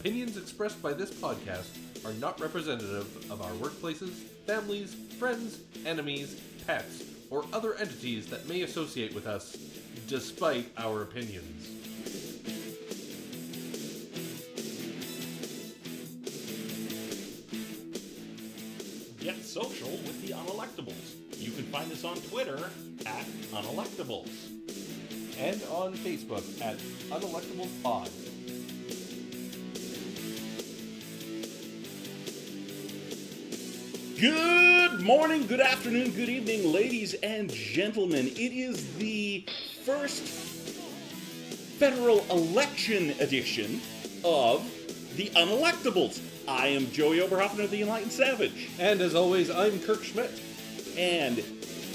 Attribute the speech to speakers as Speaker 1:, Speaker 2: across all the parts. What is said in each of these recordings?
Speaker 1: Opinions expressed by this podcast are not representative of our workplaces, families, friends, enemies, pets, or other entities that may associate with us, despite our opinions.
Speaker 2: Unelectables.
Speaker 1: And on Facebook at Unelectable Pod.
Speaker 2: Good morning, good afternoon, good evening, ladies and gentlemen. It is the first federal election edition of the Unelectables. I am Joey Oberhoffen of the Enlightened Savage.
Speaker 1: And as always, I'm Kirk Schmidt.
Speaker 2: and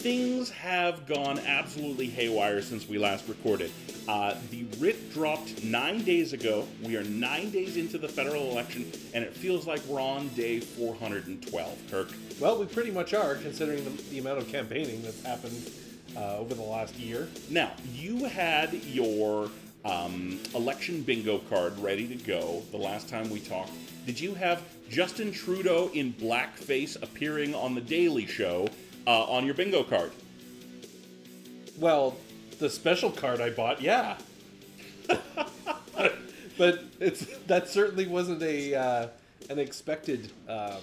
Speaker 2: things have gone absolutely haywire since we last recorded. Uh, the writ dropped nine days ago. We are nine days into the federal election, and it feels like we're on day 412, Kirk.
Speaker 1: Well, we pretty much are, considering the, the amount of campaigning that's happened uh, over the last year.
Speaker 2: Now, you had your um, election bingo card ready to go the last time we talked. Did you have Justin Trudeau in blackface appearing on The Daily Show uh, on your bingo card?
Speaker 1: Well, the special card I bought, yeah. but it's that certainly wasn't a uh, an expected um,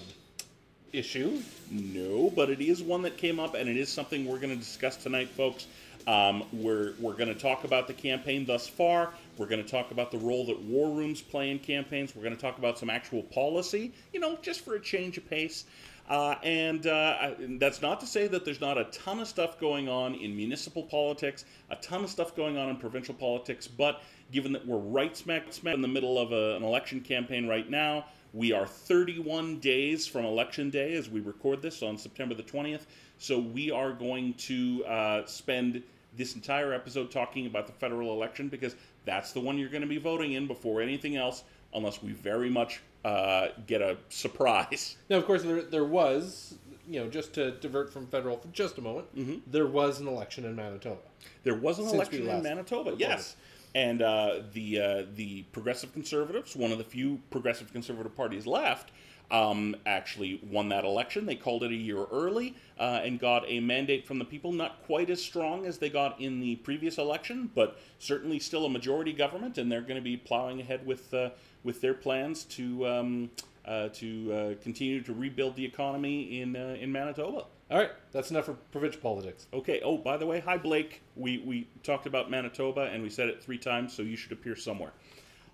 Speaker 1: issue.
Speaker 2: No, but it is one that came up, and it is something we're going to discuss tonight, folks. Um, we're we're going to talk about the campaign thus far. We're going to talk about the role that war rooms play in campaigns. We're going to talk about some actual policy, you know, just for a change of pace. Uh, and uh, that's not to say that there's not a ton of stuff going on in municipal politics, a ton of stuff going on in provincial politics. But given that we're right smack smack in the middle of a, an election campaign right now, we are 31 days from election day as we record this on September the 20th. So we are going to uh, spend this entire episode talking about the federal election because that's the one you're going to be voting in before anything else, unless we very much uh, get a surprise.
Speaker 1: Now, of course, there there was, you know, just to divert from federal for just a moment, there was an election in Manitoba.
Speaker 2: There was an
Speaker 1: Since
Speaker 2: election in Manitoba,
Speaker 1: recorded.
Speaker 2: yes. And uh, the uh, the Progressive Conservatives, one of the few Progressive Conservative parties left, um, actually won that election. They called it a year early uh, and got a mandate from the people, not quite as strong as they got in the previous election, but certainly still a majority government, and they're going to be plowing ahead with uh, with their plans to um, uh, to uh, continue to rebuild the economy in uh, in Manitoba.
Speaker 1: All right, that's enough for provincial politics.
Speaker 2: Okay. Oh, by the way, hi Blake. We we talked about Manitoba and we said it three times, so you should appear somewhere.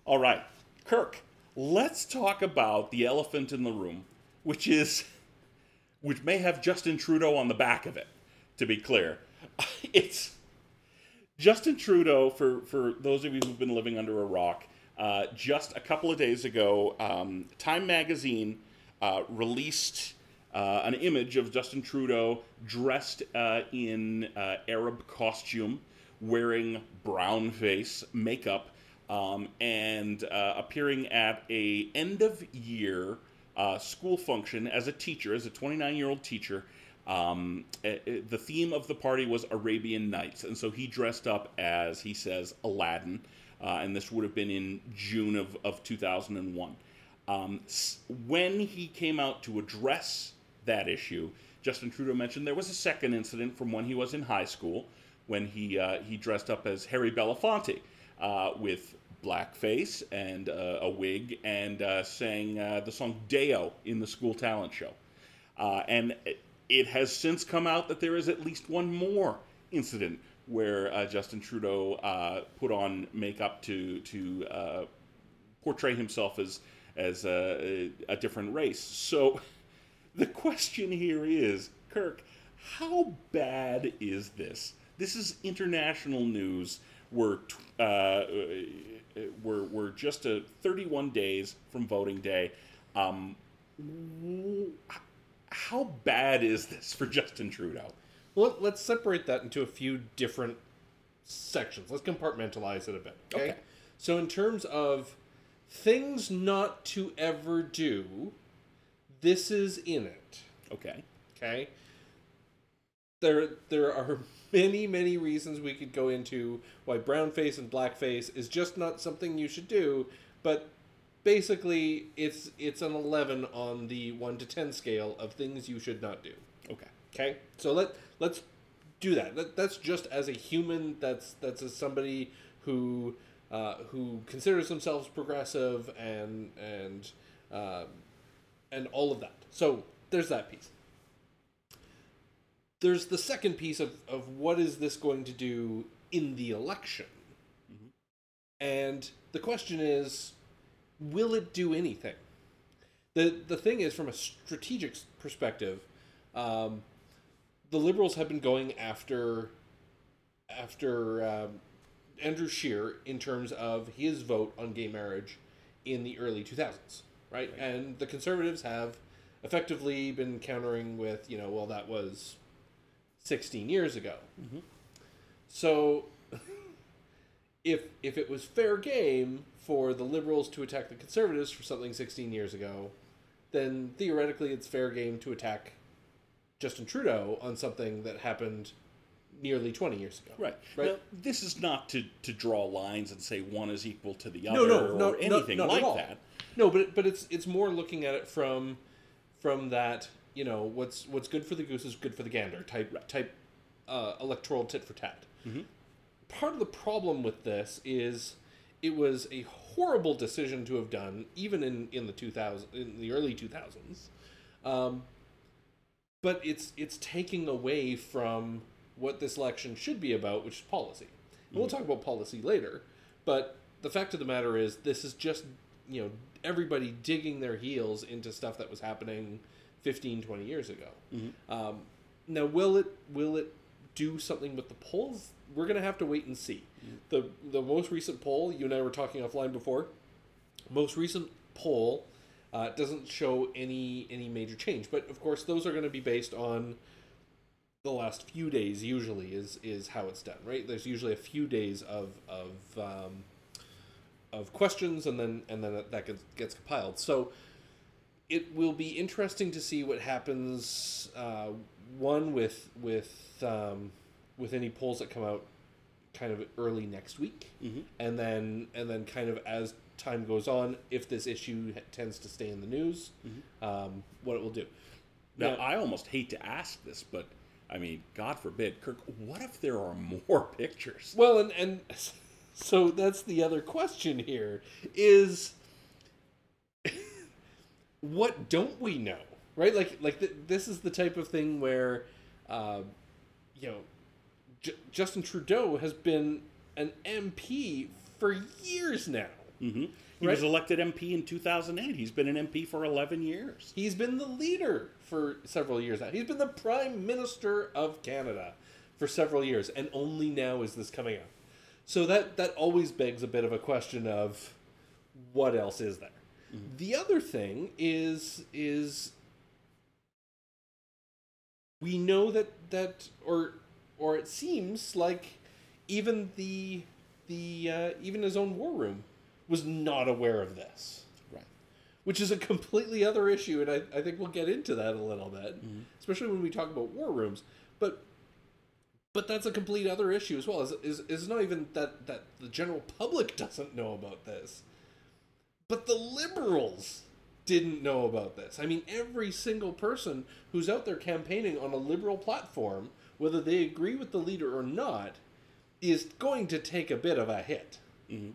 Speaker 2: All right, Kirk. Let's talk about the elephant in the room, which is, which may have Justin Trudeau on the back of it. To be clear, it's Justin Trudeau. For for those of you who've been living under a rock, uh, just a couple of days ago, um, Time Magazine uh, released uh, an image of Justin Trudeau dressed uh, in uh, Arab costume, wearing brown face makeup, um, and appearing at a end of year school function as a teacher, as a 29 year old teacher. Um, eh, eh, the theme of the party was Arabian Nights, and so he dressed up as he says Aladdin, uh, and this would have been in June of, of 2001. Um, when he came out to address that issue, Justin Trudeau mentioned there was a second incident from when he was in high school, when he uh, he dressed up as Harry Belafonte uh, with blackface and uh, a wig and uh, sang uh, the song Day-O in the school talent show. Uh, and it, it has since come out that there is at least one more incident where uh, Justin Trudeau uh, put on makeup to to uh, portray himself as as a, a different race. So the question here is, Kirk, how bad is this? This is international news. We're t- uh, we're we're just a 31 days from voting day. Um, how bad is this for Justin Trudeau?
Speaker 1: Well, let- let's separate that into a few different sections. Let's compartmentalize it a bit. Okay.
Speaker 2: Okay.
Speaker 1: So, in terms of things not to ever do. This is in it.
Speaker 2: Okay.
Speaker 1: Okay. There, there are many, many reasons we could go into why brownface and blackface is just not something you should do. But basically, it's it's an eleven on the one to ten scale of things you should not do.
Speaker 2: Okay.
Speaker 1: Okay, so let let's do that. that that's just as a human. That's that's as somebody who uh, who considers themselves progressive and and uh, and all of that. So there's that piece. There's the second piece of, of what is this going to do in the election, and the question is, will it do anything? the The thing is, from a strategic perspective, um, the liberals have been going after after um, Andrew Scheer in terms of his vote on gay marriage in the early 2000s, right? And the conservatives have effectively been countering with, you know, well, that was 16 years ago. So if if it was fair game for the liberals to attack the conservatives for something 16 years ago, then theoretically it's fair game to attack Justin Trudeau on something that happened nearly 20 years ago.
Speaker 2: Right.
Speaker 1: Right.
Speaker 2: Now, this is not to, to draw lines and say one is equal to the
Speaker 1: No,
Speaker 2: other
Speaker 1: no,
Speaker 2: or
Speaker 1: no,
Speaker 2: anything
Speaker 1: not, not
Speaker 2: like that.
Speaker 1: No, but but it's it's more looking at it from from that you know what's what's good for the goose is good for the gander type type uh, electoral tit for tat.
Speaker 2: Mm-hmm.
Speaker 1: Part of the problem with this is it was a horrible decision to have done, even in in the two thousand in the early two thousands. Um, but it's it's taking away from what this election should be about, which is policy. And we'll mm-hmm. talk about policy later, but the fact of the matter is, this is just you know everybody digging their heels into stuff that was happening 15, 20 years ago. Mm-hmm. Um, now, will it will it do something with the polls? We're gonna have to wait and see. Mm-hmm. the The most recent poll, you and I were talking offline before. Most recent poll uh, doesn't show any any major change, but of course those are going to be based on the last few days. Usually is is how it's done, right? There's usually a few days of of um, of questions, and then and then that gets gets compiled. So it will be interesting to see what happens. Uh, one with with um, with any polls that come out kind of early next week,
Speaker 2: Mhm.
Speaker 1: and then and then kind of as time goes on, if this issue tends to stay in the news, um, what it will do.
Speaker 2: Now,
Speaker 1: Now-
Speaker 2: I almost hate to ask this, but I mean, God forbid, Kirk, what if there are more pictures?
Speaker 1: Well, and and so that's the other question here is what don't we know, right? Like like th- this is the type of thing where, uh, you know, J- Justin Trudeau has been an MP for years now.
Speaker 2: Hmm He
Speaker 1: Right.
Speaker 2: was elected MP in 2008. He's been an MP for 11 years.
Speaker 1: He's been the leader for several years now. He's been the Prime Minister of Canada for several years, and only now is this coming up. So that that always begs a bit of a question of what else is there. The other thing is is we know that that or or it seems like even the the uh, even his own war room was not aware of this
Speaker 2: Right.
Speaker 1: which is a completely other issue, and I, I think we'll get into that a little bit, mm-hmm. especially when we talk about war rooms. But but that's a complete other issue as well. Is is is not even that that the general public doesn't know about this, but the liberals didn't know about this. I mean, every single person who's out there campaigning on a liberal platform, whether they agree with the leader or not, is going to take a bit of a hit mm-hmm.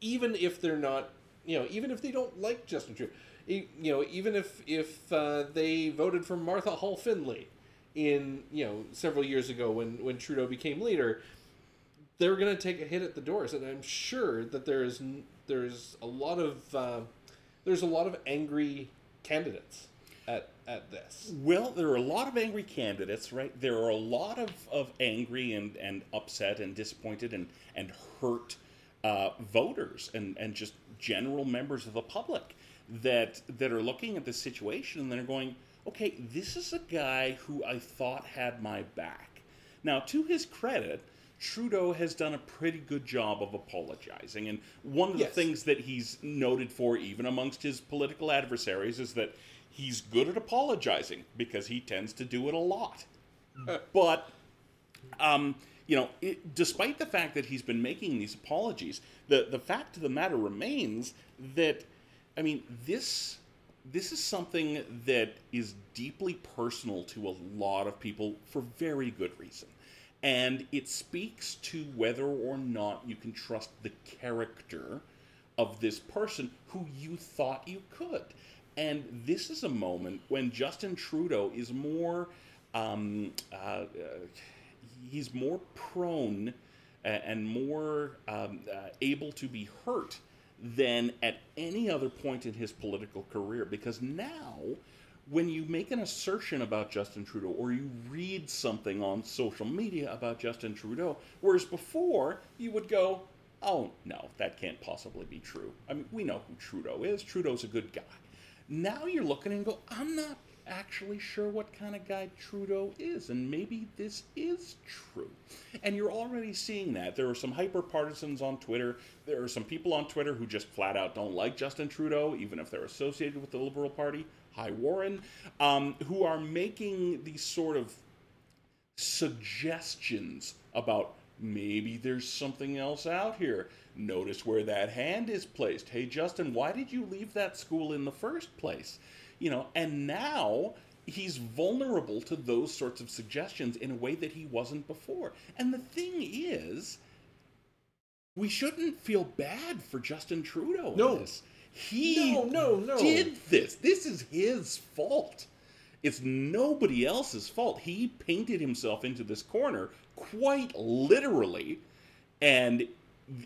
Speaker 1: Even if they're not, you know, even if they don't like Justin Trudeau, you know, even if if uh, they voted for Martha Hall Findlay in you know several years ago when when Trudeau became leader, they're going to take a hit at the doors, and I'm sure that there's there's a lot of uh, there's a lot of angry candidates at at this.
Speaker 2: Well, there are a lot of angry candidates, right? There are a lot of, of angry and, and upset and disappointed and, and hurt uh, voters and, and just general members of the public that that are looking at this situation and they're going, okay, this is a guy who I thought had my back. Now, to his credit, Trudeau has done a pretty good job of apologizing. And one of the things that he's noted for, even amongst his political adversaries, is that he's good at apologizing because he tends to do it a lot. but um, you know, it, despite the fact that he's been making these apologies, the the fact of the matter remains that, I mean, this this is something that is deeply personal to a lot of people for very good reason, and it speaks to whether or not you can trust the character of this person who you thought you could. And this is a moment when Justin Trudeau is more. Um, uh, uh, he's more prone uh, and more um, uh, able to be hurt than at any other point in his political career. Because now when you make an assertion about Justin Trudeau or you read something on social media about Justin Trudeau whereas before you would go oh no that can't possibly be true. I mean we know who Trudeau is. Trudeau's a good guy. Now you're looking and go i'm not actually sure what kind of guy Trudeau is, and maybe this is true. And you're already seeing that. There are some hyper partisans on Twitter. There are some people on Twitter who just flat out don't like Justin Trudeau, even if they're associated with the Liberal Party. Hi, Warren, um, who are making these sort of suggestions about maybe there's something else out here. Notice where that hand is placed. Hey, Justin, why did you leave that school in the first place? You know, and now he's vulnerable to those sorts of suggestions in a way that he wasn't before. And the thing is, we shouldn't feel bad for Justin Trudeau. in
Speaker 1: No.
Speaker 2: this. He
Speaker 1: No, no, no.
Speaker 2: did this. This is his fault. It's nobody else's fault. He painted himself into this corner quite literally, and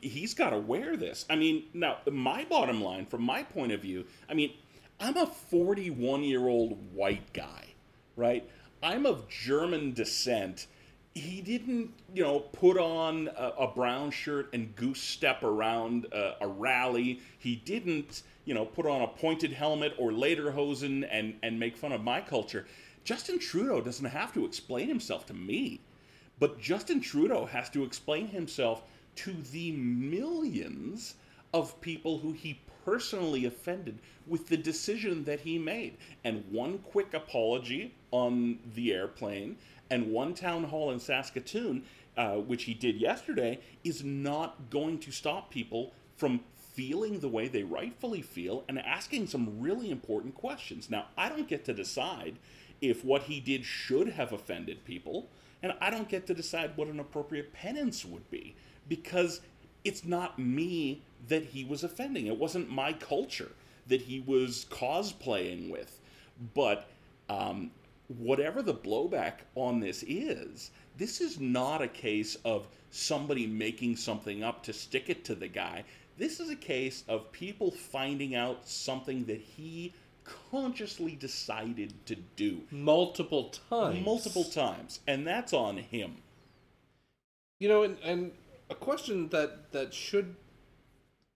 Speaker 2: he's got to wear this. I mean, now, my bottom line, from my point of view, I mean, I'm a 41 year old white guy, right? I'm of German descent. He didn't, you know, put on a, a brown shirt and goose step around a, a rally. He didn't, you know, put on a pointed helmet or lederhosen and, and make fun of my culture. Justin Trudeau doesn't have to explain himself to me. But Justin Trudeau has to explain himself to the millions of people who he personally offended with the decision that he made. And one quick apology on the airplane and one town hall in Saskatoon, uh, which he did yesterday, is not going to stop people from feeling the way they rightfully feel and asking some really important questions. Now, I don't get to decide if what he did should have offended people, and I don't get to decide what an appropriate penance would be because it's not me that he was offending. It wasn't my culture that he was cosplaying with. But um, whatever the blowback on this is, this is not a case of somebody making something up to stick it to the guy. This is a case of people finding out something that he consciously decided to do
Speaker 1: multiple times.
Speaker 2: multiple times, and that's on him.
Speaker 1: You know, and, and a question that that should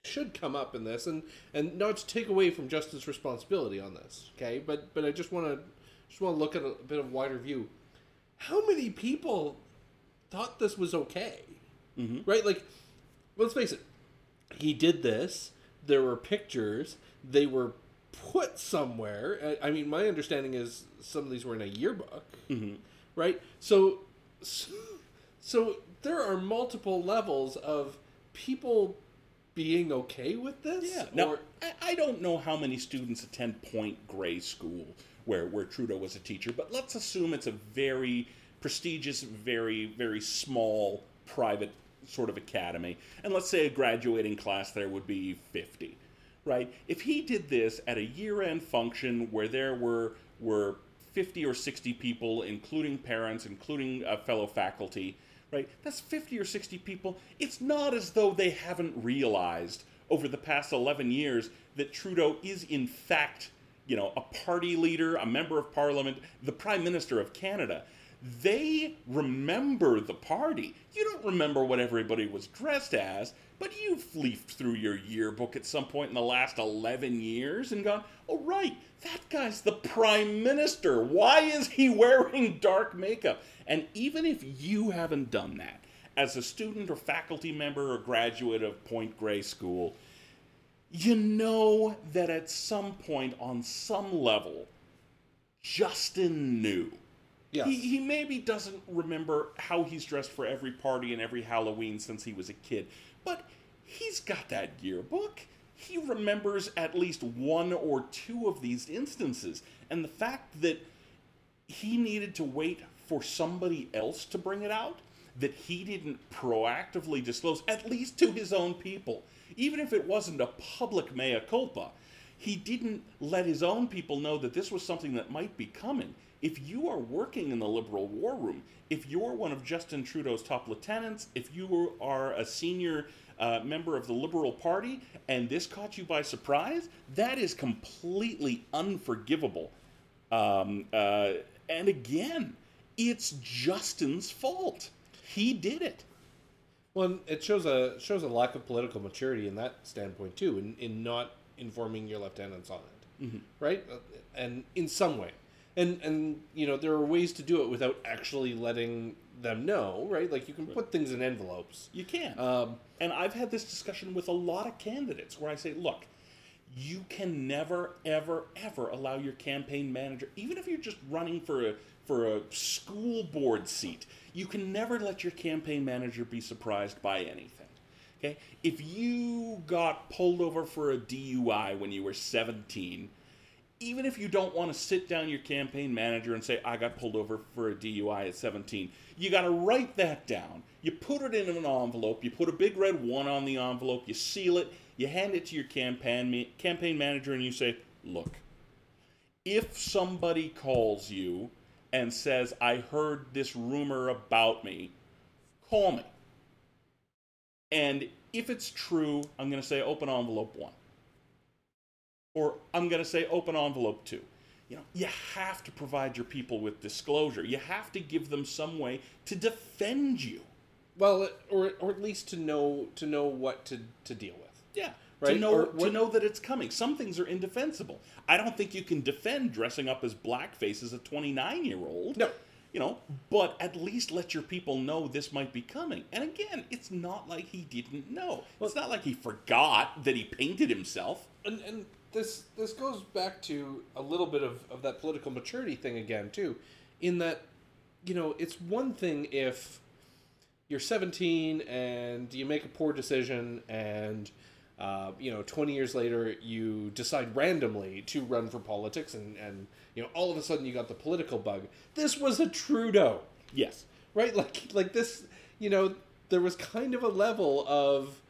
Speaker 1: should come up in this, and and not to take away from Justin's responsibility on this, okay? But but I just want to just want to look at a bit of wider view. How many people thought this was okay? Mm-hmm. Right, like let's face it, he did this. There were pictures. They were put somewhere. I I mean, my understanding is some of these were in a yearbook, right? So, so, so there are multiple levels of people being okay with this.
Speaker 2: Yeah. Now,
Speaker 1: Or-
Speaker 2: I, I don't know how many students attend Point Grey School, where, where Trudeau was a teacher, but let's assume it's a very prestigious, very, very small private sort of academy. And let's say a graduating class there would be 50, right? If he did this at a year end function where there were, were 50 or 60 people, including parents, including uh, fellow faculty, right? That's 50 or 60 people. It's not as though they haven't realized over the past 11 years that Trudeau is, in fact, you know, a party leader, a member of parliament, the prime minister of Canada. They remember the party. You don't remember what everybody was dressed as, but you've leafed through your yearbook at some point in the last 11 years and gone, oh, right, that guy's the prime minister. Why is he wearing dark makeup? And even if you haven't done that, as a student or faculty member or graduate of Point Grey School, you know that at some point, on some level, Justin knew.
Speaker 1: Yes.
Speaker 2: He, he maybe doesn't remember how he's dressed for every party and every Halloween since he was a kid, but he's got that yearbook. He remembers at least one or two of these instances. And the fact that he needed to wait for somebody else to bring it out, that he didn't proactively disclose, at least to his own people, even if it wasn't a public mea culpa, he didn't let his own people know that this was something that might be coming. If you are working in the Liberal War Room, if you're one of Justin Trudeau's top lieutenants, if you are a senior uh, member of the Liberal Party and this caught you by surprise, that is completely unforgivable. Um, uh, and again, it's Justin's fault. He did it.
Speaker 1: Well, it shows a shows a lack of political maturity in that standpoint too, in, in not informing your lieutenants on it, right? Uh, And in some way, and and you know there are ways to do it without actually letting them know, right? Like you can put things in envelopes.
Speaker 2: You can.
Speaker 1: Um,
Speaker 2: and I've had this discussion with a lot of candidates where I say, look, you can never, ever, ever allow your campaign manager, even if you're just running for a for a school board seat, you can never let your campaign manager be surprised by anything. Okay? If you got pulled over for a DUI when you were 17, even if you don't want to sit down your campaign manager and say, I got pulled over for a DUI at 17, you got to write that down. You put it in an envelope, you put a big red one on the envelope, you seal it, you hand it to your campaign, campaign manager, and you say, Look, if somebody calls you and says, I heard this rumor about me, call me. And if it's true, I'm going to say open envelope one or I'm going to say open envelope two. You know, you have to provide your people with disclosure. You have to give them some way to defend you.
Speaker 1: well, or or at least to know to know what to to deal with.
Speaker 2: Yeah.
Speaker 1: Right,
Speaker 2: To know
Speaker 1: or
Speaker 2: to know that it's coming. Some things are indefensible. I don't think you can defend dressing up as blackface as a 29 year old.
Speaker 1: No.
Speaker 2: You know, but at least let your people know this might be coming. And again, it's not like he didn't know. it's not like he forgot that he painted himself.
Speaker 1: and and this this goes back to a little bit of, of that political maturity thing again too in that you know it's one thing if you're 17 and you make a poor decision and uh, you know 20 years later you decide randomly to run for politics and and you know all of a sudden you got the political bug. This was a trudeau.
Speaker 2: Yes.
Speaker 1: right? Like like this you know there was kind of a level of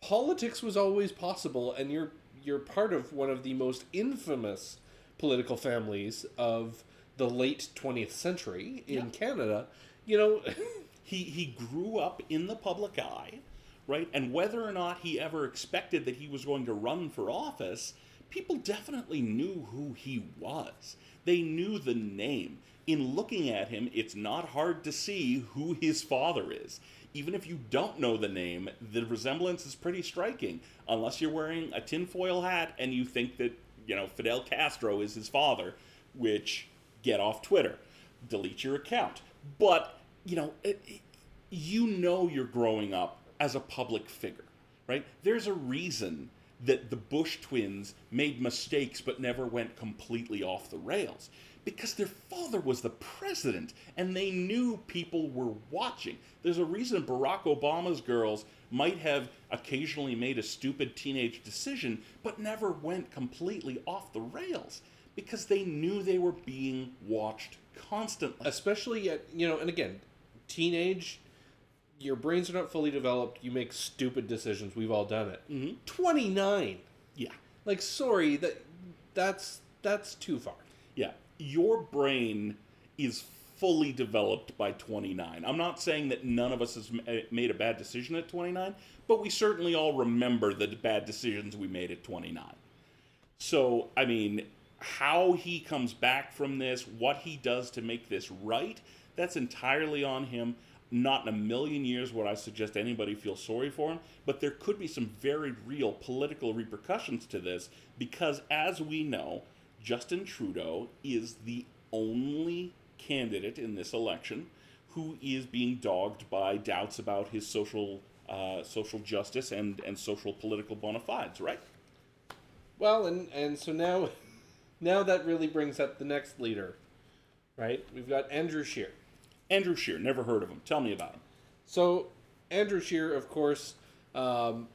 Speaker 1: politics was always possible and you're you're part of one of the most infamous political families of the late 20th century in
Speaker 2: Yeah.
Speaker 1: Canada you know
Speaker 2: he he grew up in the public eye, right? And whether or not he ever expected that he was going to run for office, people definitely knew who he was. They knew the name. In looking at him, it's not hard to see who his father is. Even if you don't know the name, the resemblance is pretty striking. Unless you're wearing a tinfoil hat and you think that, you know, Fidel Castro is his father, which get off Twitter, delete your account. But, you know, it, it- you know you're growing up as a public figure, right? There's a reason that the Bush twins made mistakes but never went completely off the rails. Because their father was the president and they knew people were watching. There's a reason Barack Obama's girls might have occasionally made a stupid teenage decision but never went completely off the rails because they knew they were being watched constantly.
Speaker 1: especially at you know and again teenage your brains are not fully developed you make stupid decisions we've all done it
Speaker 2: Mhm.
Speaker 1: 29
Speaker 2: Yeah.
Speaker 1: like sorry that that's that's too far
Speaker 2: Yeah, your brain is fully developed by 29. I'm not saying that none of us has made a bad decision at 29, but we certainly all remember the bad decisions we made at 29. So, I mean, how he comes back from this, what he does to make this right, that's entirely on him. Not in a million years would I suggest anybody feel sorry for him, but there could be some very real political repercussions to this because, as we know, Justin Trudeau is the only candidate in this election who is being dogged by doubts about his social uh, social justice and, and social political bona fides, right?
Speaker 1: Well, and and so now, now that really brings up the next leader, right? We've got Andrew Scheer.
Speaker 2: Andrew Scheer, never heard of him. Tell me about him.
Speaker 1: So Andrew Scheer, of course, um,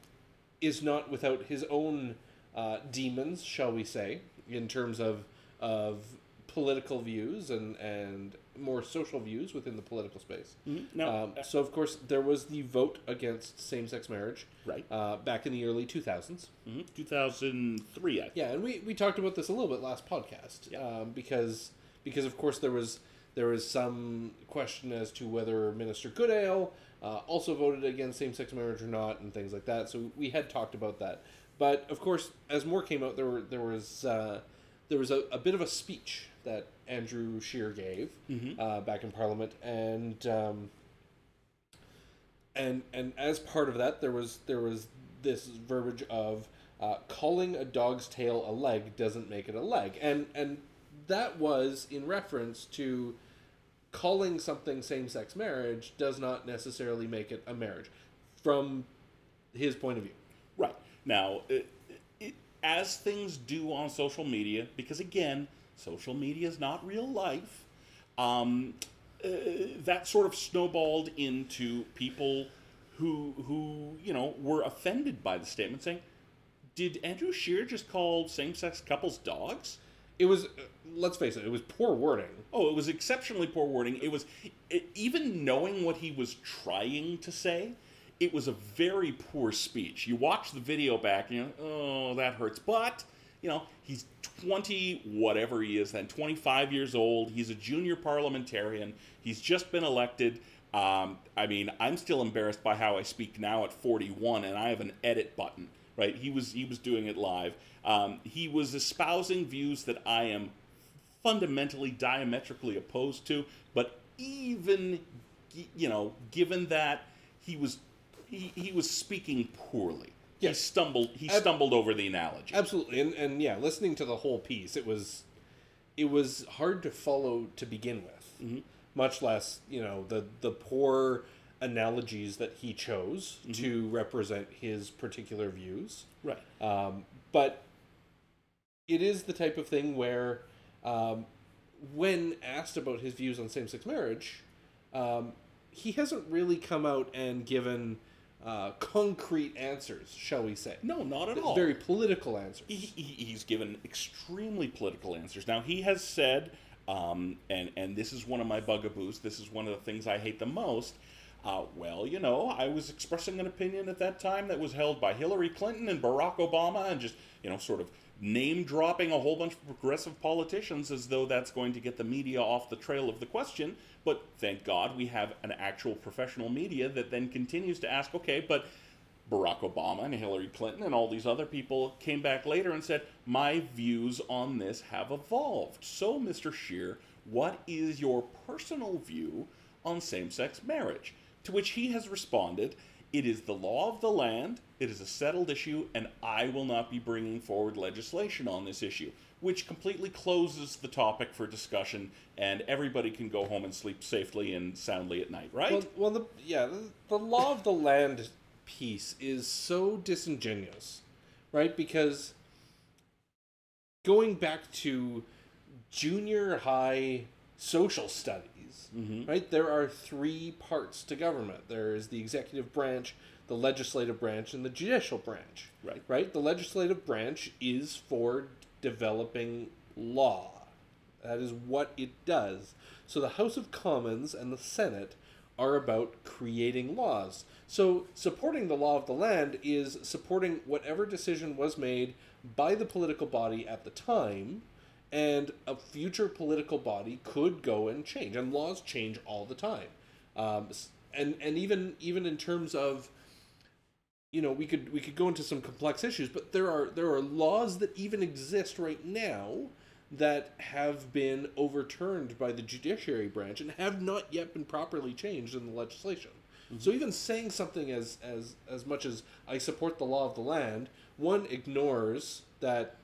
Speaker 1: is not without his own uh, demons, shall we say, in terms of of political views and and more social views within the political space.
Speaker 2: Now,
Speaker 1: Um, so, of course, there was the vote against same-sex marriage,
Speaker 2: Right.
Speaker 1: uh, back in the early 2000s.
Speaker 2: mhm, 2003, I think.
Speaker 1: Yeah, and we, we talked about this a little bit last podcast,
Speaker 2: Yeah.
Speaker 1: um, because because of course there was there was some question as to whether Minister Goodale uh, also voted against same-sex marriage or not, and things like that. So we had talked about that, but of course, as more came out, there were there was uh, there was a, a bit of a speech that Andrew Scheer gave uh, back in Parliament, and um, and and as part of that, there was there was this verbiage of uh, calling a dog's tail a leg doesn't make it a leg, and and that was in reference to calling something same-sex marriage does not necessarily make it a marriage, from his point of view.
Speaker 2: Right. Now, it, it, as things do on social media, because again, social media is not real life, um, uh, that sort of snowballed into people who, who, you know, were offended by the statement saying, did Andrew Scheer just call same sex couples dogs?
Speaker 1: It was, let's face it, it was poor wording.
Speaker 2: Oh, it was exceptionally poor wording. It was it, even knowing what he was trying to say. It was a very poor speech. You watch the video back, you know, oh, that hurts. But you know, he's twenty, whatever he is, then twenty-five years old. He's a junior parliamentarian. He's just been elected. Um, I mean, I'm still embarrassed by how I speak now at 41, and I have an edit button. Right? He was he was doing it live. Um, he was espousing views that I am fundamentally diametrically opposed to but even you know given that he was he, he was speaking poorly he stumbled he
Speaker 1: Ab-
Speaker 2: stumbled over the analogy
Speaker 1: Absolutely, and and yeah, listening to the whole piece, it was it was hard to follow to begin with. Much less, you know, the the poor analogies that he chose to represent his particular views.
Speaker 2: right
Speaker 1: Um, but it is the type of thing where, um, when asked about his views on same sex marriage, um, he hasn't really come out and given uh, concrete answers, shall we say?
Speaker 2: no not at all
Speaker 1: Very political answers.
Speaker 2: he, he, he's given extremely political answers. Now he has said, um, and and this is one of my bugaboos. This is one of the things I hate the most. Uh, well, you know, I was expressing an opinion at that time that was held by Hillary Clinton and Barack Obama, and just you know, sort of name dropping a whole bunch of progressive politicians as though that's going to get the media off the trail of the question. But thank God we have an actual professional media that then continues to ask, okay, but Barack Obama and Hillary Clinton and all these other people came back later and said, My views on this have evolved. So, Mr. Scheer, what is your personal view on same sex marriage? To which he has responded, It is the law of the land, it is a settled issue, and I will not be bringing forward legislation on this issue. Which completely closes the topic for discussion, and everybody can go home and sleep safely and soundly at night, right?
Speaker 1: Well, well, the yeah, the, the law of the land piece is so disingenuous, right? Because going back to junior high social studies, Mm-hmm. right? There are three parts to government. There is the executive branch, the legislative branch, and the judicial branch.
Speaker 2: Right.
Speaker 1: Right. The legislative branch is for developing law. That is what it does. So the House of Commons and the Senate are about creating laws. So supporting the law of the land is supporting whatever decision was made by the political body at the time, and a future political body could go and change. And laws change all the time. Um, and and even even in terms of you know we could we could go into some complex issues but there are there are laws that even exist right now that have been overturned by the judiciary branch and have not yet been properly changed in the legislation so even saying something as as as much as i support the law of the land one ignores that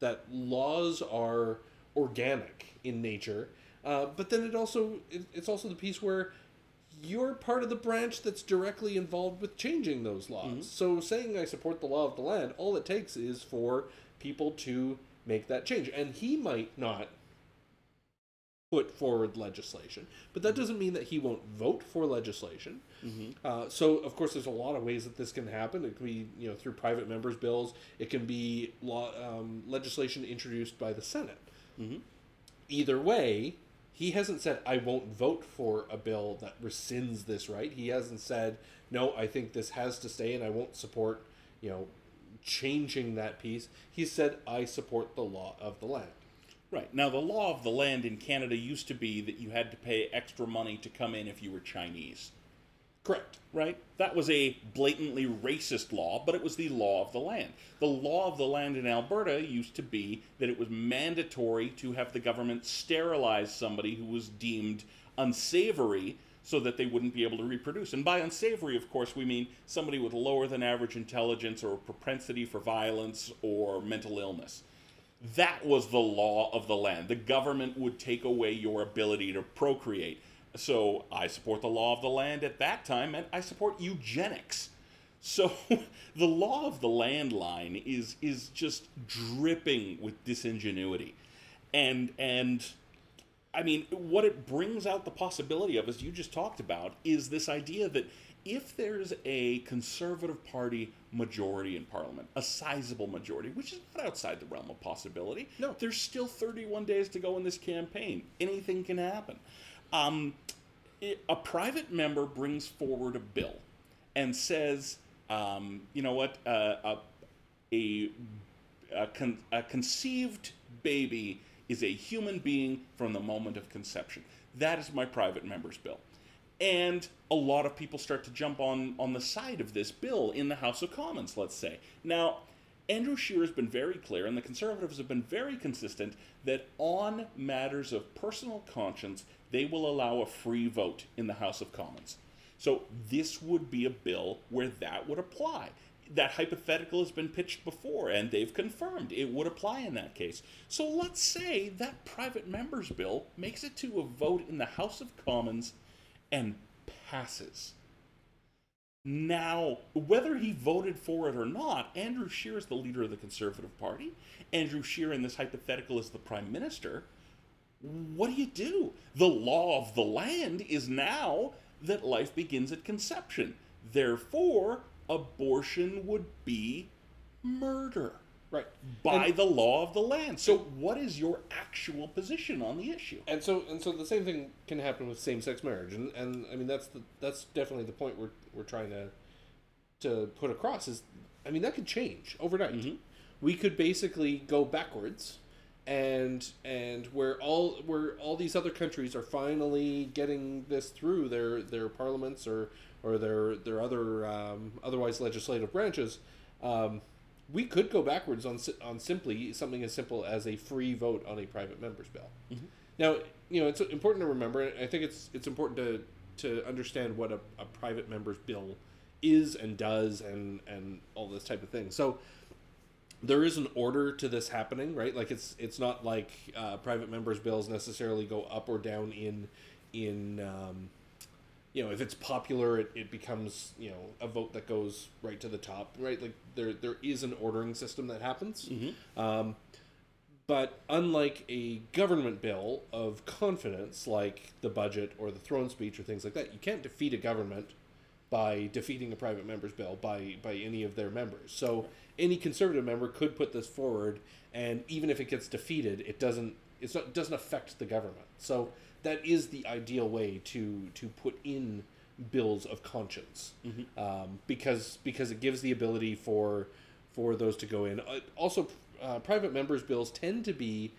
Speaker 1: that laws are organic in nature Uh, but then it also it, it's also the piece where you're part of the branch that's directly involved with changing those laws. So saying I support the law of the land, all it takes is for people to make that change, and he might not put forward legislation, but that doesn't mean that he won't vote for legislation. Uh, so, of course, there's a lot of ways that this can happen. It can be, you know, through private members' bills. It can be law um, legislation introduced by the Senate. Either way, he hasn't said I won't vote for a bill that rescinds this right. He hasn't said no. I think this has to stay, and I won't support, you know, changing that piece. He said I support the law of the land.
Speaker 2: Right. Now, the law of the land in Canada used to be that you had to pay extra money to come in if you were Chinese.
Speaker 1: Correct.
Speaker 2: Right? That was a blatantly racist law, but it was the law of the land. The law of the land in Alberta used to be that it was mandatory to have the government sterilize somebody who was deemed unsavory so that they wouldn't be able to reproduce. And by unsavory, of course, we mean somebody with lower than average intelligence or propensity for violence or mental illness. That was the law of the land. The government would take away your ability to procreate. So I support the law of the land at that time, and I support eugenics. So the law of the land line is is just dripping with disingenuity, and and I mean what it brings out the possibility of, as you just talked about, is this idea that if there's a conservative party majority in parliament, a sizable majority, which is not outside the realm of possibility,
Speaker 1: No.
Speaker 2: there's still 31 days to go in this campaign. Anything can happen. Um, a private member brings forward a bill and says, um, you know what, uh, a, a, a, con- a conceived baby is a human being from the moment of conception. That is my private member's bill. And a lot of people start to jump on, on the side of this bill in the House of Commons, let's say. Now, Andrew Scheer has been very clear, and the Conservatives have been very consistent, that on matters of personal conscience, they will allow a free vote in the House of Commons. So this would be a bill where that would apply. That hypothetical has been pitched before, and they've confirmed it would apply in that case. So let's say that private member's bill makes it to a vote in the House of Commons and passes. Now, whether he voted for it or not, Andrew Scheer is the leader of the Conservative Party. Andrew Scheer, in this hypothetical, is the Prime Minister. What do you do? The law of the land is now that life begins at conception. Therefore, abortion would be murder
Speaker 1: Right.
Speaker 2: by the law of the land. So, what is your actual position on the issue?
Speaker 1: and so and so the same thing can happen with same-sex marriage and and i mean that's the that's definitely the point we're we're trying to to put across is i mean that could change overnight mm-hmm. we could basically go backwards and and where all where all these other countries are finally getting this through their their parliaments or or their their other um, otherwise legislative branches um, we could go backwards on on simply something as simple as a free vote on a private member's bill. Now, you know, it's important to remember. and I think it's it's important to to understand what a, a private member's bill is and does and and all this type of thing. So there is an order to this happening, right? Like it's it's not like uh, private members' bills necessarily go up or down in in um, you know if it's popular, it, it becomes you know a vote that goes right to the top, right? Like there there is an ordering system that happens. Um, but unlike a government bill of confidence, like the budget or the throne speech or things like that, you can't defeat a government by defeating a private member's bill by by any of their members. So any conservative member could put this forward, and even if it gets defeated, it doesn't it's not doesn't affect the government. So that is the ideal way to to put in bills of conscience, um, because because it gives the ability for for those to go in. Uh, also, uh, private members' bills tend to be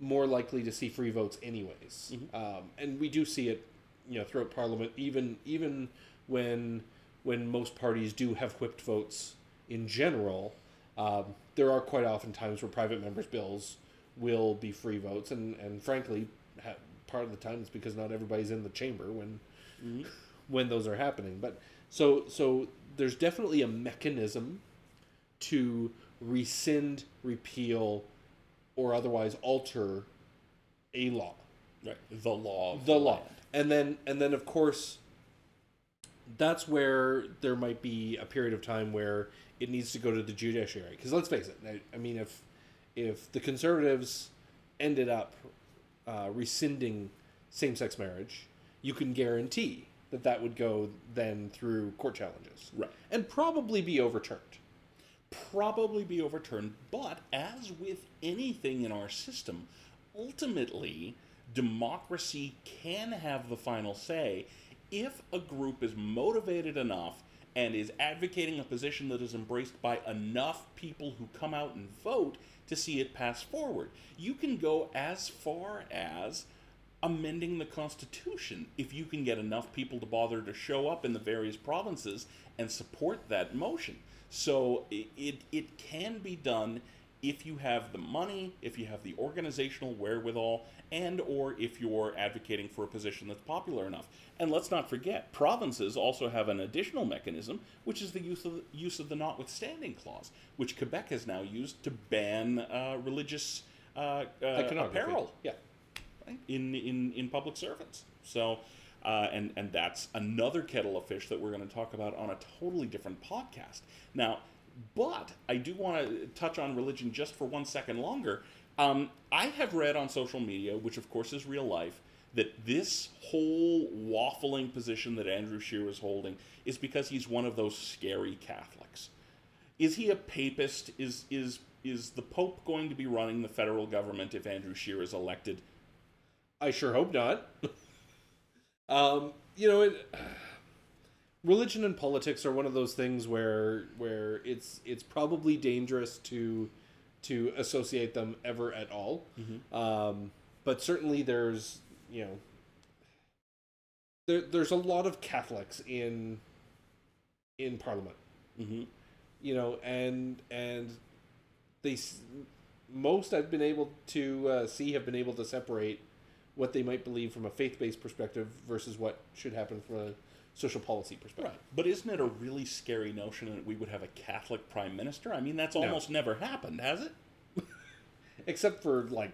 Speaker 1: more likely to see free votes, anyways, um, and we do see it, you know, throughout Parliament, even even when when most parties do have whipped votes in general. Um, there are quite often times where private members' bills will be free votes, and and frankly, ha- part of the time it's because not everybody's in the chamber when when those are happening. But so so there's definitely a mechanism to rescind, repeal, or otherwise alter a law.
Speaker 2: Right. The law. Of
Speaker 1: the law
Speaker 2: land.
Speaker 1: and then and then of course that's where there might be a period of time where it needs to go to the judiciary because let's face it I, I mean if if the conservatives ended up uh, rescinding same-sex marriage you can guarantee that that would go then through court challenges
Speaker 2: Right.
Speaker 1: and probably be overturned
Speaker 2: probably be overturned. But as with anything in our system, ultimately, democracy can have the final say if a group is motivated enough and is advocating a position that is embraced by enough people who come out and vote to see it pass forward. You can go as far as amending the Constitution if you can get enough people to bother to show up in the various provinces and support that motion. So it, it, can be done if you have the money, if you have the organizational wherewithal, and or if you're advocating for a position that's popular enough. And let's not forget, provinces also have an additional mechanism, which is the use of, use of the notwithstanding clause, which Quebec has now used to ban uh, religious uh, uh, apparel
Speaker 1: yeah
Speaker 2: right, in, in, in public servants. So, uh, and, and that's another kettle of fish that we're going to talk about on a totally different podcast. Now, but I do want to touch on religion just for one second longer. Um, I have read on social media, which of course is real life, that this whole waffling position that Andrew Scheer is holding is because he's one of those scary Catholics. Is he a papist? Is is is the Pope going to be running the federal government if Andrew Scheer is elected?
Speaker 1: I sure hope not. um, you know, it, religion and politics are one of those things where where it's it's probably dangerous to to associate them ever at all. Um, but certainly, there's you know there there's a lot of Catholics in in Parliament.
Speaker 2: Mm-hmm.
Speaker 1: You know, and and they most I've been able to uh, see have been able to separate what they might believe from a faith-based perspective versus what should happen from a social policy perspective.
Speaker 2: Right. But isn't it a really scary notion that we would have a Catholic prime minister? I mean, that's almost never happened, has it?
Speaker 1: Except for like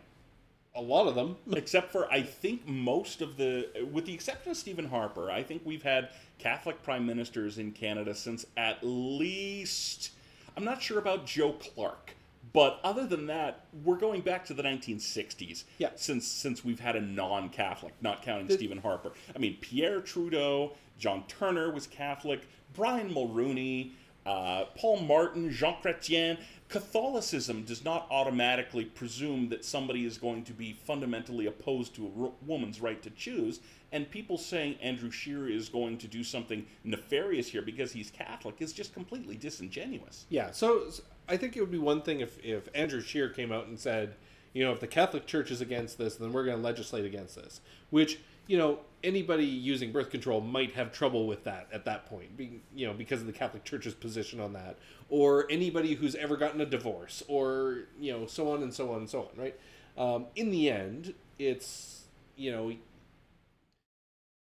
Speaker 1: a lot of them.
Speaker 2: Except for, I think most of the, with the exception of Stephen Harper, I think we've had Catholic prime ministers in Canada since at least, I'm not sure about Joe Clark. But other than that, we're going back to the 1960s.
Speaker 1: Yeah.
Speaker 2: Since since we've had a non-Catholic, not counting
Speaker 1: The-
Speaker 2: Stephen Harper. I mean, Pierre Trudeau, John Turner was Catholic, Brian Mulroney, uh, Paul Martin, Jean Chrétien. Catholicism does not automatically presume that somebody is going to be fundamentally opposed to a woman's right to choose. And people saying Andrew Scheer is going to do something nefarious here because he's Catholic is just completely disingenuous.
Speaker 1: Yeah, so, I think it would be one thing if, if Andrew Scheer came out and said, you know, if the Catholic Church is against this, then we're going to legislate against this. Which, you know, anybody using birth control might have trouble with that at that point, being, you know, because of the Catholic Church's position on that, or anybody who's ever gotten a divorce, or you know, so on and so on and so on, right? Um, in the end, it's you know,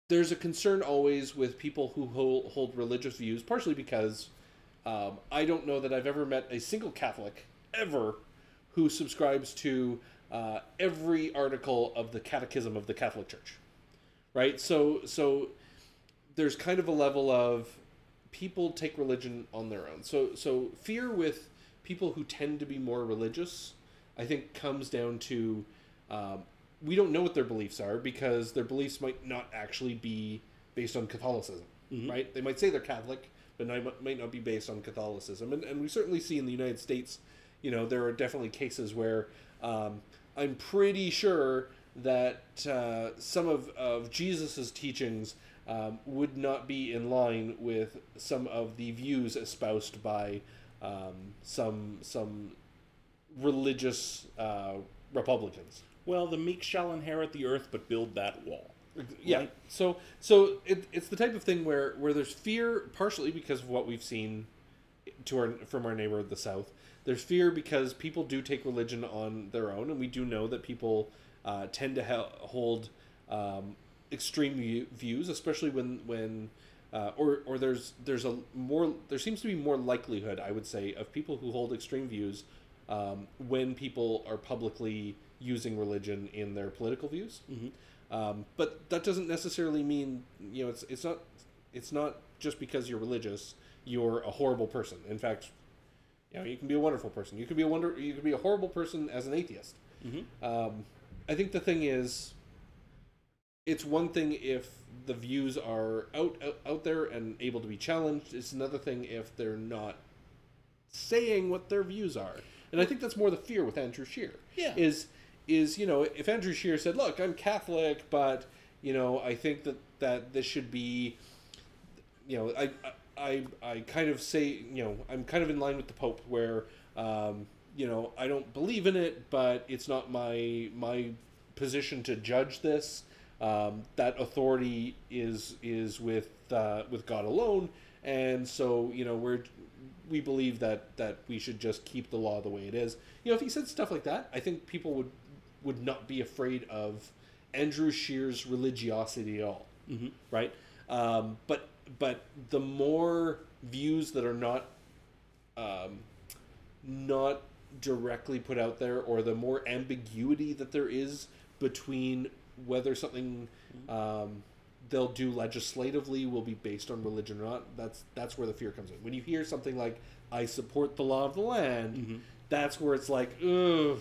Speaker 1: there's a concern always with people who hold, hold religious views, partially because um, I don't know that I've ever met a single Catholic ever who subscribes to uh, every article of the Catechism of the Catholic Church, right? So, so there's kind of a level of people take religion on their own. So, so fear with people who tend to be more religious, I think, comes down to um, we don't know what their beliefs are because their beliefs might not actually be based on Catholicism, right? They might say they're Catholic, but might might not be based on Catholicism. And, and we certainly see in the United States, you know, there are definitely cases where um, I'm pretty sure that uh, some of, of Jesus's teachings um, would not be in line with some of the views espoused by um, some some religious uh, Republicans.
Speaker 2: Well, the meek shall inherit the earth, but build that wall.
Speaker 1: Yeah.
Speaker 2: Right.
Speaker 1: So so it, it's the type of thing where where there's fear partially because of what we've seen to our from our neighbor of the south. There's fear because people do take religion on their own, and we do know that people uh, tend to ha- hold um, extreme view- views, especially when when uh, or or there's there's a more there seems to be more likelihood I would say of people who hold extreme views um, when people are publicly using religion in their political views. Um, but that doesn't necessarily mean you know it's it's not it's not just because you're religious you're a horrible person. In fact, you know you can be a wonderful person. You can be a wonder you can be a horrible person as an atheist. Um, I think the thing is, it's one thing if the views are out, out out there and able to be challenged. It's another thing if they're not saying what their views are. And I think that's more the fear with Andrew Scheer.
Speaker 2: Yeah.
Speaker 1: Is is you know if Andrew Scheer said, "Look, I'm Catholic, but you know I think that that this should be, you know, I I I kind of say you know I'm kind of in line with the Pope where." Um, you know, I don't believe in it, but it's not my my position to judge this. Um, that authority is is with uh, with God alone, and so you know we're we believe that that we should just keep the law the way it is. You know, if he said stuff like that, I think people would would not be afraid of Andrew Scheer's religiosity at all, mm-hmm. right? Um, but but the more views that are not um, not directly put out there, or the more ambiguity that there is between whether something um, they'll do legislatively will be based on religion or not. That's that's where the fear comes in. When you hear something like "I support the law of the land," that's where it's like, ugh.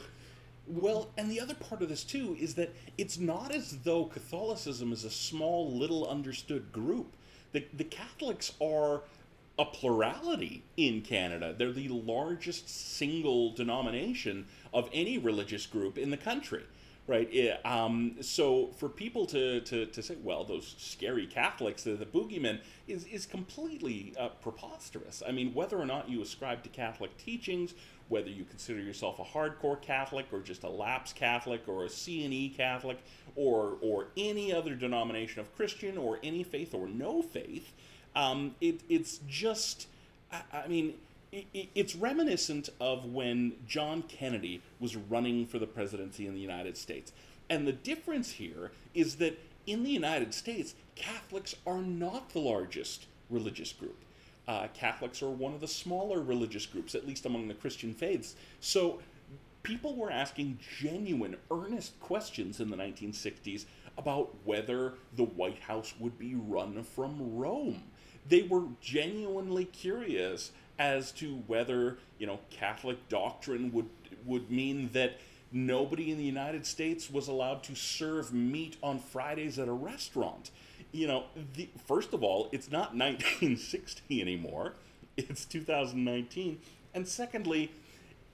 Speaker 2: Well, and the other part of this too is that it's not as though Catholicism is a small, little understood group. The, the Catholics are a plurality in Canada. They're the largest single denomination of any religious group in the country. Right, It- um, so for people to, to, to say, well, those scary Catholics, they're the boogeymen, is, is completely uh, preposterous. I mean, whether or not you ascribe to Catholic teachings, whether you consider yourself a hardcore Catholic or just a lapsed Catholic or a C&E Catholic or, or any other denomination of Christian or any faith or no faith, um, it, it's just, I, I mean, i i- it's reminiscent of when John Kennedy was running for the presidency in the United States. And the difference here is that in the United States, Catholics are not the largest religious group. Uh, Catholics are one of the smaller religious groups, at least among the Christian faiths. So people were asking genuine, earnest questions in the 1960s about whether the White House would be run from Rome. They were genuinely curious as to whether, you know, Catholic doctrine would would mean that nobody in the United States was allowed to serve meat on Fridays at a restaurant. You know, the, first of all, it's not 1960 anymore. It's 2019. And secondly,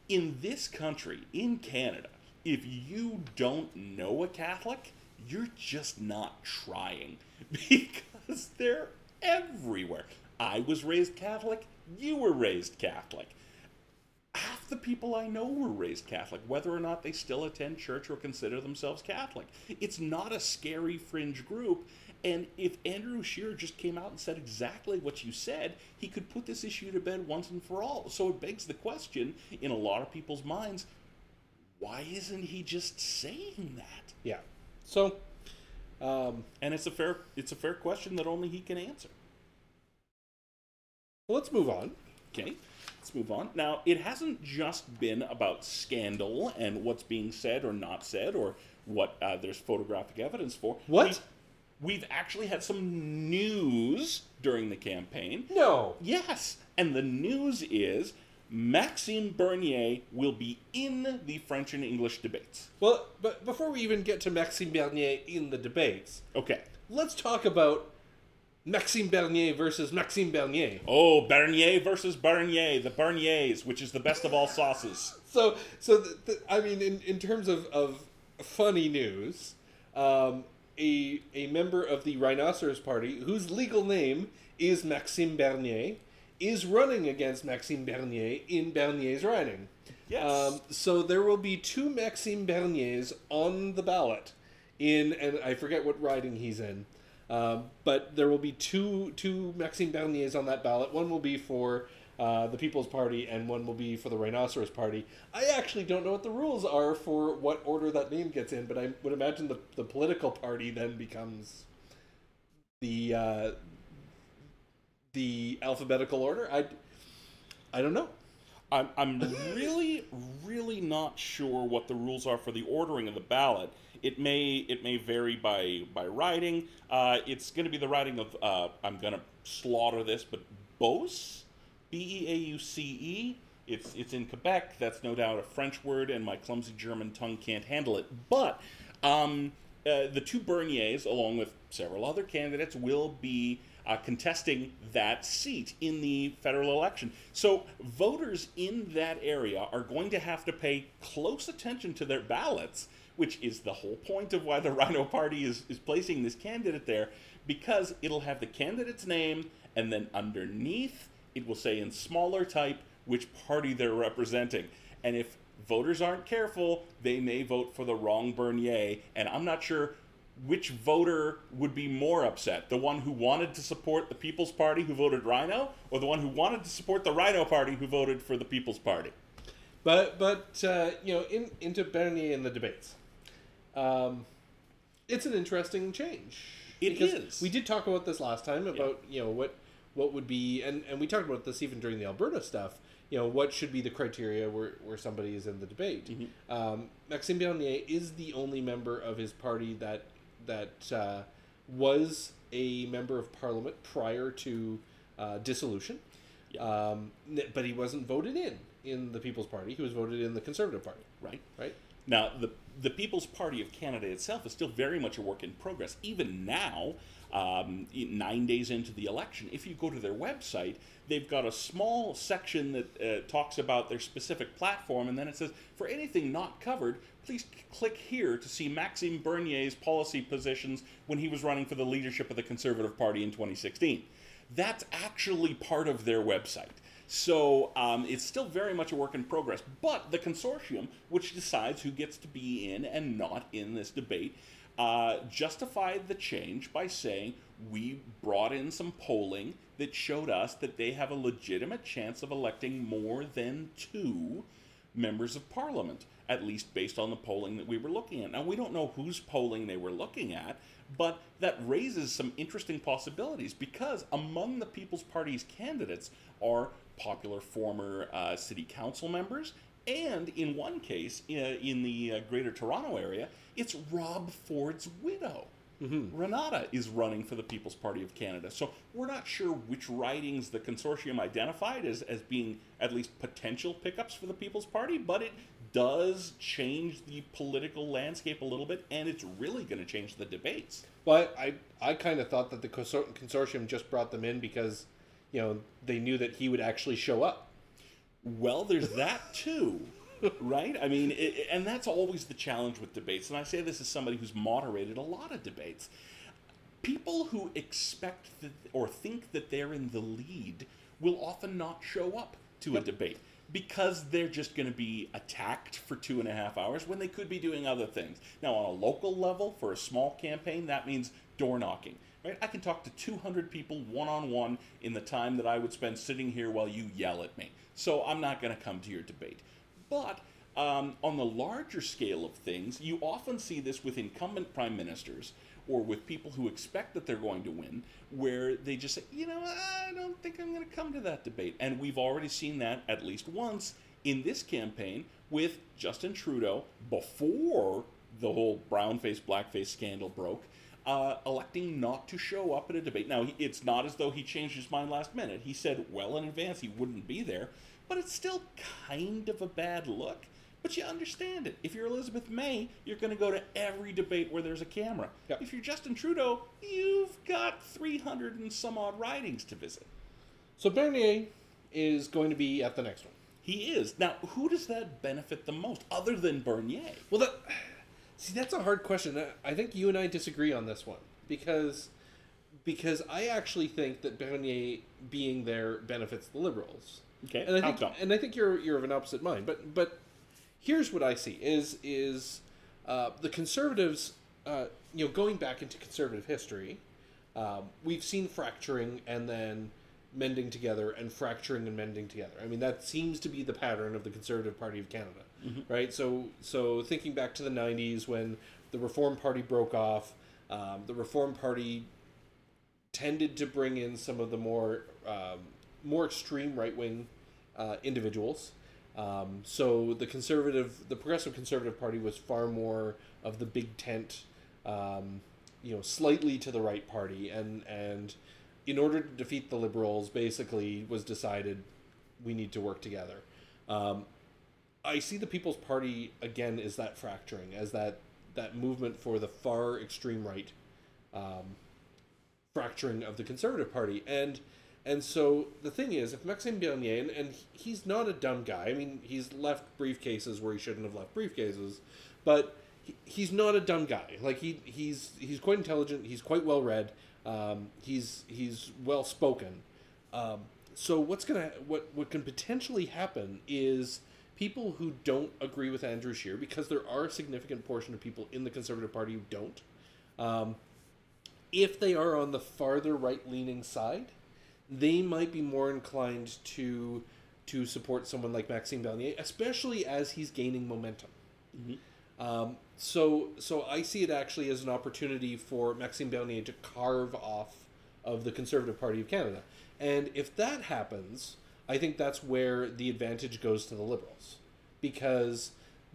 Speaker 2: in this country, in Canada, if you don't know a Catholic, you're just not trying because they're everywhere. I was raised Catholic, you were raised Catholic. Half the people I know were raised Catholic, whether or not they still attend church or consider themselves Catholic. It's not a scary fringe group. And if Andrew Shearer just came out and said exactly what you said, he could put this issue to bed once and for all. So it begs the question in a lot of people's minds why isn't he just saying that?
Speaker 1: Yeah. So, um,
Speaker 2: And it's a fair it's a fair question that only he can answer.
Speaker 1: well, let's move on.
Speaker 2: Okay, let's move on. Now, it hasn't just been about scandal and what's being said or not said or what uh, there's photographic evidence for.
Speaker 1: What?
Speaker 2: We've, we've actually had some news during the campaign.
Speaker 1: No.
Speaker 2: Yes, and the news is Maxime Bernier will be in the French and English debates.
Speaker 1: Well, but before we even get to Maxime Bernier in the debates,
Speaker 2: Okay.
Speaker 1: let's talk about Maxime Bernier versus Maxime Bernier.
Speaker 2: Oh, Bernier versus Bernier, the Berniers, which is the best of all sauces.
Speaker 1: So, so the, the, I mean, in, in terms of, of funny news, um, a a member of the Rhinoceros Party, whose legal name is Maxime Bernier, is running against Maxime Bernier in Bernier's riding.
Speaker 2: Yes.
Speaker 1: Um, so there will be two Maxime Berniers on the ballot in, and I forget what riding he's in. Um, but there will be two two Maxime Berniers on that ballot. One will be for uh, the People's Party, and one will be for the Rhinoceros Party. I actually don't know what the rules are for what order that name gets in, but I would imagine the the political party then becomes the uh, the alphabetical order. I I don't know.
Speaker 2: I'm, I'm really, really not sure what the rules are for the ordering of the ballot. It may it may vary by by riding. Uh, it's going to be the writing of uh, I'm going to slaughter this, but Beauce, B E A U C E. It's it's in Quebec. That's no doubt a French word, and my clumsy German tongue can't handle it. But um, uh, the two Berniers, along with several other candidates, will be uh, contesting that seat in the federal election. So voters in that area are going to have to pay close attention to their ballots, which is the whole point of why the Rhino Party is, is placing this candidate there, because it'll have the candidate's name, and then underneath it will say in smaller type which party they're representing. And if voters aren't careful, they may vote for the wrong Bernier, and I'm not sure which voter would be more upset the one who wanted to support the People's Party who voted Rhino, or the one who wanted to support the Rhino Party who voted for the People's Party?
Speaker 1: But but uh, you know, in, into Bernier in the debates, um, it's an interesting change.
Speaker 2: It is.
Speaker 1: We did talk about this last time about you know what what would be, and, and we talked about this even during the Alberta stuff. You know what should be the criteria where, where somebody is in the debate. Um, Maxime Bernier is the only member of his party that that uh, was a member of parliament prior to uh, dissolution. Um, but he wasn't voted in in the People's Party. He was voted in the Conservative Party.
Speaker 2: Right.
Speaker 1: Right.
Speaker 2: Now, the the People's Party of Canada itself is still very much a work in progress. Even now, um, nine days into the election, if you go to their website, they've got a small section that uh, talks about their specific platform, and then it says, for anything not covered, please click here to see Maxime Bernier's policy positions when he was running for the leadership of the Conservative Party in 2016. That's actually part of their website. So um, it's still very much a work in progress. But the consortium, which decides who gets to be in and not in this debate, uh, justified the change by saying we brought in some polling that showed us that they have a legitimate chance of electing more than two members of parliament, at least based on the polling that we were looking at. Now, we don't know whose polling they were looking at, but that raises some interesting possibilities because among the People's Party's candidates are popular former uh, city council members. And in one case, uh, in the uh, Greater Toronto area, it's Rob Ford's widow. Renata is running for the People's Party of Canada. So we're not sure which ridings the consortium identified as, as being at least potential pickups for the People's Party, but it does change the political landscape a little bit, and it's really going to change the debates.
Speaker 1: Well, I I, I kind of thought that the consor- consortium just brought them in because you know they knew that he would actually show up.
Speaker 2: Well, there's that too, right? I mean, it, and that's always the challenge with debates. And I say this as somebody who's moderated a lot of debates. People who expect that or think that they're in the lead will often not show up to a debate because they're just going to be attacked for two and a half hours when they could be doing other things. Now, on a local level, for a small campaign, that means door knocking. Right? I can talk to 200 people one on one in the time that I would spend sitting here while you yell at me. So I'm not going to come to your debate. But um, on the larger scale of things, you often see this with incumbent prime ministers or with people who expect that they're going to win, where they just say, you know, I don't think I'm going to come to that debate. And we've already seen that at least once in this campaign with Justin Trudeau before the whole brown face, blackface scandal broke. Uh, electing not to show up at a debate. Now, he- it's not as though he changed his mind last minute. He said well in advance he wouldn't be there, but it's still kind of a bad look. But you understand it. If you're Elizabeth May, you're going to go to every debate where there's a camera.
Speaker 1: Yep.
Speaker 2: If you're Justin Trudeau, you've got 300 and some odd ridings to visit.
Speaker 1: So Bernier is going to be at the next one.
Speaker 2: He is. Now, who does that benefit the most, other than Bernier?
Speaker 1: Well, that see that's a hard question. I- think you and I disagree on this one because because I actually think that Bernier being there benefits the Liberals.
Speaker 2: Okay,
Speaker 1: and I think and I think you're you're of an opposite mind. But but here's what I see is is uh, the Conservatives, uh, you know, going back into conservative history, um, we've seen fracturing and then mending together and fracturing and mending together. I mean, that seems to be the pattern of the Conservative Party of Canada, right? So, so thinking back to the '90s when the Reform Party broke off, um, the Reform Party tended to bring in some of the more um, more extreme right wing uh, individuals. Um, so the conservative, the progressive conservative party was far more of the big tent, um, you know, slightly to the right party, and and in order to defeat the liberals, basically was decided we need to work together. Um, I see the People's Party again as that fracturing, as that that movement for the far extreme right, um, fracturing of the Conservative Party, and and so the thing is, if Maxime Bernier, and, and he's not a dumb guy. I mean, he's left briefcases where he shouldn't have left briefcases, but he, he's not a dumb guy. Like he he's he's quite intelligent. He's quite well read. Um, he's he's well spoken. Um, so what's gonna what what can potentially happen is people who don't agree with Andrew Scheer, because there are a significant portion of people in the Conservative Party who don't. Um, if they are on the farther right leaning side, they might be more inclined to to support someone like Maxime Bernier, especially as he's gaining momentum. Um, so so I see it actually as an opportunity for Maxime Bernier to carve off of the Conservative Party of Canada. And if that happens, I think that's where the advantage goes to the Liberals. Because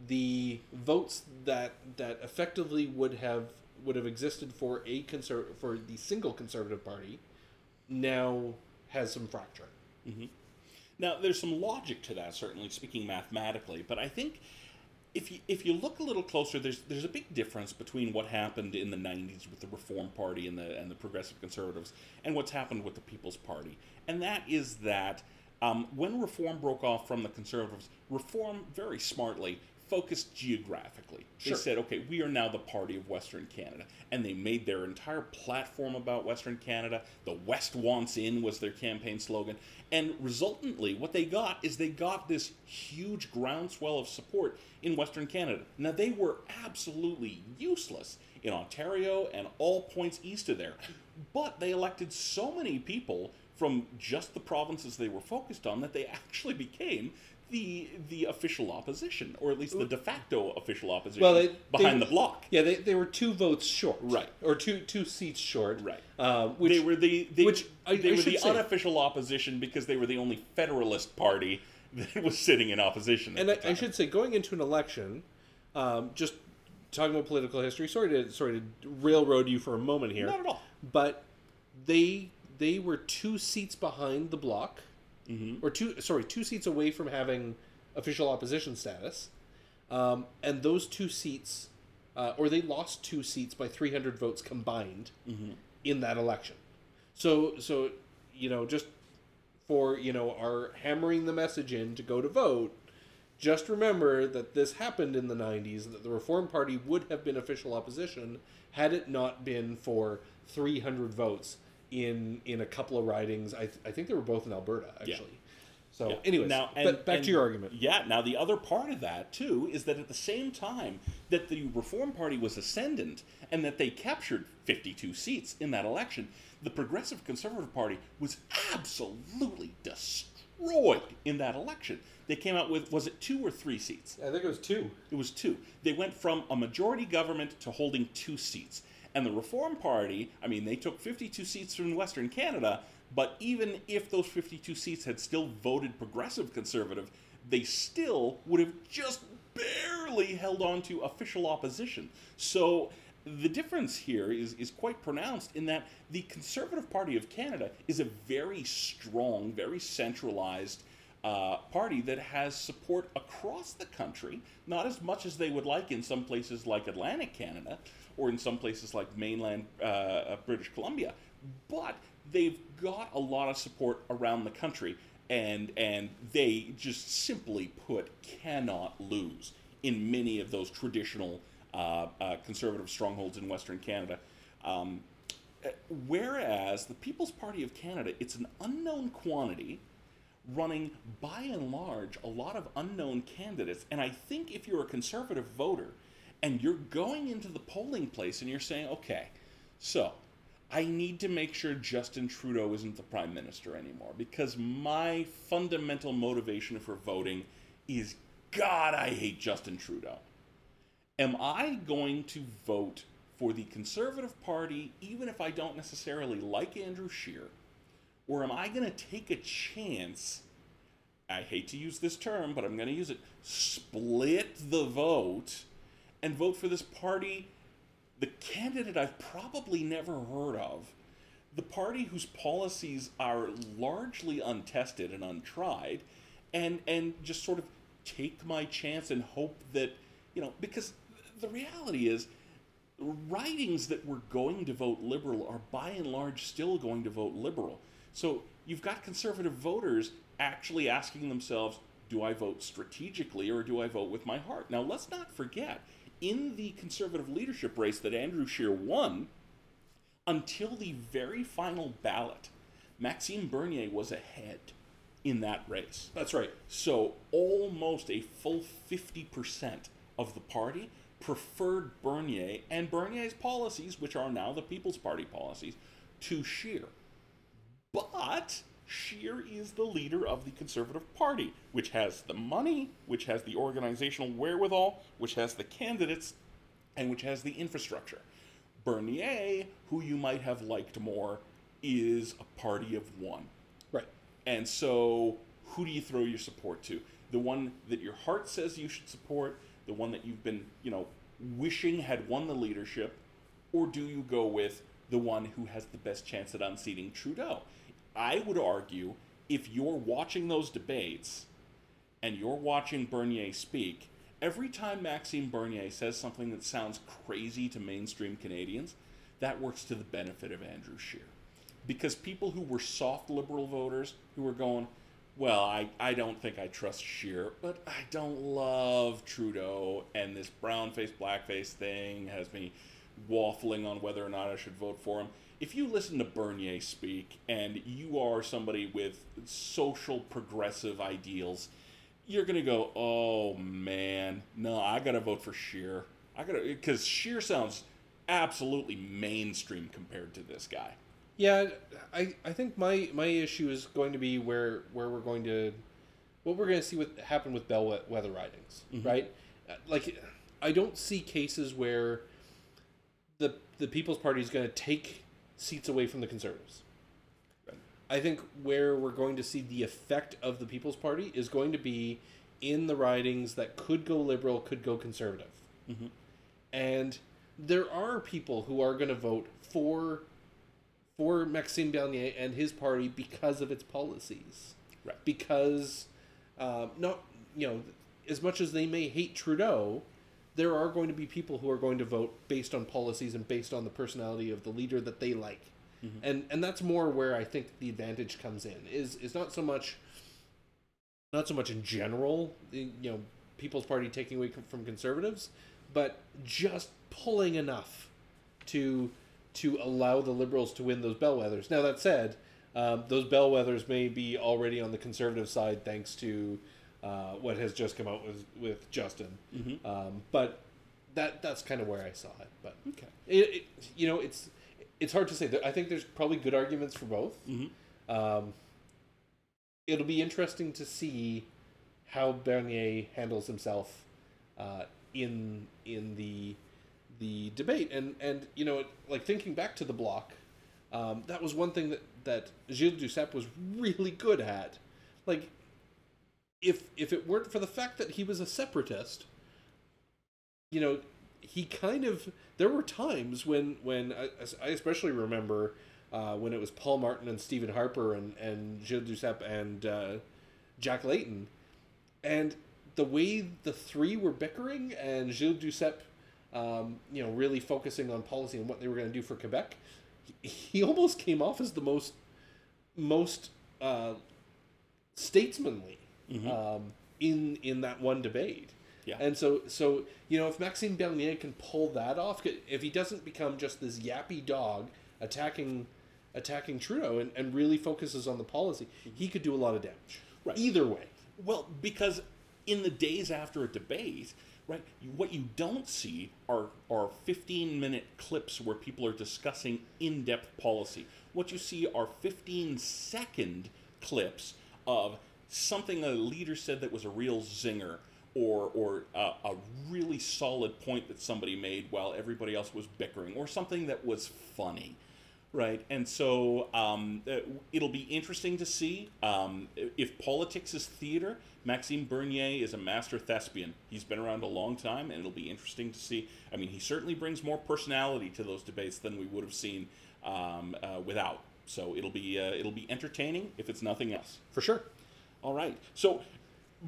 Speaker 1: the votes that that effectively would have would have existed for a conser- for the single conservative party now has some fracturing. Mm-hmm.
Speaker 2: Now, there's some logic to that, certainly speaking mathematically, but I think if you if you look a little closer, there's there's a big difference between what happened in the '90s with the Reform Party and the and the Progressive Conservatives, and what's happened with the People's Party, and that is that um, when Reform broke off from the Conservatives, Reform very smartly focused geographically.
Speaker 1: Sure.
Speaker 2: They said, okay, we are now the party of Western Canada. And they made their entire platform about Western Canada. The West wants in was their campaign slogan. And resultantly, what they got is they got this huge groundswell of support in Western Canada. Now, they were absolutely useless in Ontario and all points east of there. But they elected so many people from just the provinces they were focused on that they actually became the the official opposition, or at least the de facto official opposition
Speaker 1: Well, they-
Speaker 2: behind
Speaker 1: they-
Speaker 2: the Bloc.
Speaker 1: Yeah, they, they were two votes short,
Speaker 2: Right.
Speaker 1: Or two two seats short,
Speaker 2: Right.
Speaker 1: Uh, which
Speaker 2: they were the they,
Speaker 1: which I-
Speaker 2: they
Speaker 1: I
Speaker 2: were the
Speaker 1: say-
Speaker 2: unofficial opposition because they were the only Federalist party that was sitting in opposition.
Speaker 1: and I, I should say, going into an election, um, just talking about political history. Sorry to sorry to railroad you for a moment here.
Speaker 2: Not at all.
Speaker 1: But they they were two seats behind the Bloc,
Speaker 2: Mm-hmm.
Speaker 1: or two sorry two seats away from having official opposition status, um, and those two seats, uh, or they lost two seats by three hundred votes combined
Speaker 2: Mm-hmm.
Speaker 1: in that election. So so you know just for you know our hammering the message in to go to vote just remember that this happened in the 90s that the reform party would have been official opposition had it not been for 300 votes in in a couple of ridings i, th- I think they were both in alberta actually Yeah. so
Speaker 2: Yeah.
Speaker 1: anyways
Speaker 2: now, and,
Speaker 1: but back
Speaker 2: and-
Speaker 1: to your argument
Speaker 2: Yeah. Now, the other part of that too is that at the same time that the Reform Party was ascendant and that they captured 52 seats in that election, the Progressive Conservative Party was absolutely destroyed in that election. They came out with was it two or three seats?
Speaker 1: i think it was two
Speaker 2: It was two. They went from a majority government to holding two seats. And the Reform Party, I mean, they took 52 seats from Western Canada, but even if those 52 seats had still voted progressive conservative, they still would have just barely held on to official opposition. So the difference here is, is quite pronounced in that the Conservative Party of Canada is a very strong, very centralized uh, party that has support across the country, not as much as they would like in some places like Atlantic Canada or in some places like mainland uh, uh, British Columbia, but they've got a lot of support around the country, and and they just simply put cannot lose in many of those traditional uh, uh, conservative strongholds in Western Canada. Um, whereas the People's Party of Canada, it's an unknown quantity running by and large a lot of unknown candidates. And I think if you're a conservative voter and you're going into the polling place and you're saying, okay, so I need to make sure Justin Trudeau isn't the prime minister anymore because my fundamental motivation for voting is God, I hate Justin Trudeau. Am I going to vote for the Conservative Party even if I don't necessarily like Andrew Scheer? Or am I going to take a chance I hate to use this term, but I'm going to use it, split the vote and vote for this party, the candidate I've probably never heard of, the party whose policies are largely untested and untried, and and just sort of take my chance and hope that you know because the reality is ridings that were going to vote liberal are by and large still going to vote liberal. So you've got conservative voters actually asking themselves, do I vote strategically or do I vote with my heart? Now let's not forget, in the conservative leadership race that Andrew Scheer won, until the very final ballot, Maxime Bernier was ahead in that race.
Speaker 1: That's right.
Speaker 2: So almost a full 50% of the party preferred Bernier and Bernier's policies, which are now the People's Party policies, to Scheer. But Scheer is the leader of the Conservative Party, which has the money, which has the organizational wherewithal, which has the candidates, and which has the infrastructure. Bernier, who you might have liked more, is a party of one.
Speaker 1: Right.
Speaker 2: And so, who do you throw your support to? The one that your heart says you should support, the one that you've been, you know, wishing had won the leadership, or do you go with the one who has the best chance at unseating Trudeau? I would argue if you're watching those debates and you're watching Bernier speak, every time Maxime Bernier says something that sounds crazy to mainstream Canadians, that works to the benefit of Andrew Scheer. Because people who were soft liberal voters who were going, well, I, I don't think I trust Scheer, but I don't love Trudeau, and this brown face, blackface thing has me waffling on whether or not I should vote for him. If you listen to Bernier speak and you are somebody with social progressive ideals, you're gonna go, oh man, no, I gotta vote for Scheer. I gotta because Scheer sounds absolutely mainstream compared to this guy.
Speaker 1: Yeah, I, I think my, my issue is going to be where where we're going to what we're going to see what happen with bellwether ridings, right? Uh, Like, I don't see cases where the the People's Party is going to take seats away from the Conservatives. I think where we're going to see the effect of the People's Party is going to be in the ridings that could go liberal, could go conservative. And there are people who are going to vote for for Maxime Bernier and his party because of its policies.
Speaker 2: Right.
Speaker 1: Because um, not you know as much as they may hate Trudeau, there are going to be people who are going to vote based on policies and based on the personality of the leader that they like. And and that's more where I think the advantage comes in. Is is not so much not so much in general, you know, People's Party taking away from conservatives, but just pulling enough to to allow the liberals to win those bellwethers. Now that said, um, those bellwethers may be already on the conservative side thanks to uh, what has just come out with with Justin. Um, but that that's kind of where I saw it. But
Speaker 2: Okay.
Speaker 1: it, it you know it's it's hard to say. I think there's probably good arguments for both. Um, it'll be interesting to see how Bernier handles himself uh, in in the the debate, and and you know, like thinking back to the Bloc, um, that was one thing that that Gilles Duceppe was really good at. Like, if if it weren't for the fact that he was a separatist, you know, he kind of there were times when when I, I especially remember uh, when it was Paul Martin and Stephen Harper and and Gilles Duceppe and uh, Jack Layton, and the way the three were bickering and Gilles Duceppe, um, you know, really focusing on policy and what they were going to do for Quebec, he, he almost came off as the most most uh, statesmanly um, in in that one debate.
Speaker 2: Yeah.
Speaker 1: And so, so you know, if Maxime Bernier can pull that off, if he doesn't become just this yappy dog attacking attacking Trudeau and, and really focuses on the policy, he could do a lot of damage.
Speaker 2: Right.
Speaker 1: Either way.
Speaker 2: Well, because in the days after a debate, right, what you don't see are are 15 minute clips where people are discussing in depth policy. What you see are 15 second clips of something a leader said that was a real zinger. Or, or a really solid point that somebody made while everybody else was bickering, or something that was funny. right? And so um, uh, it'll be interesting to see um, if politics is theater. Maxime Bernier is a master thespian. He's been around a long time, and it'll be interesting to see. I mean, he certainly brings more personality to those debates than we would have seen um, uh, without. So it'll be uh, it'll be entertaining if it's nothing else.
Speaker 1: For sure.
Speaker 2: All right. So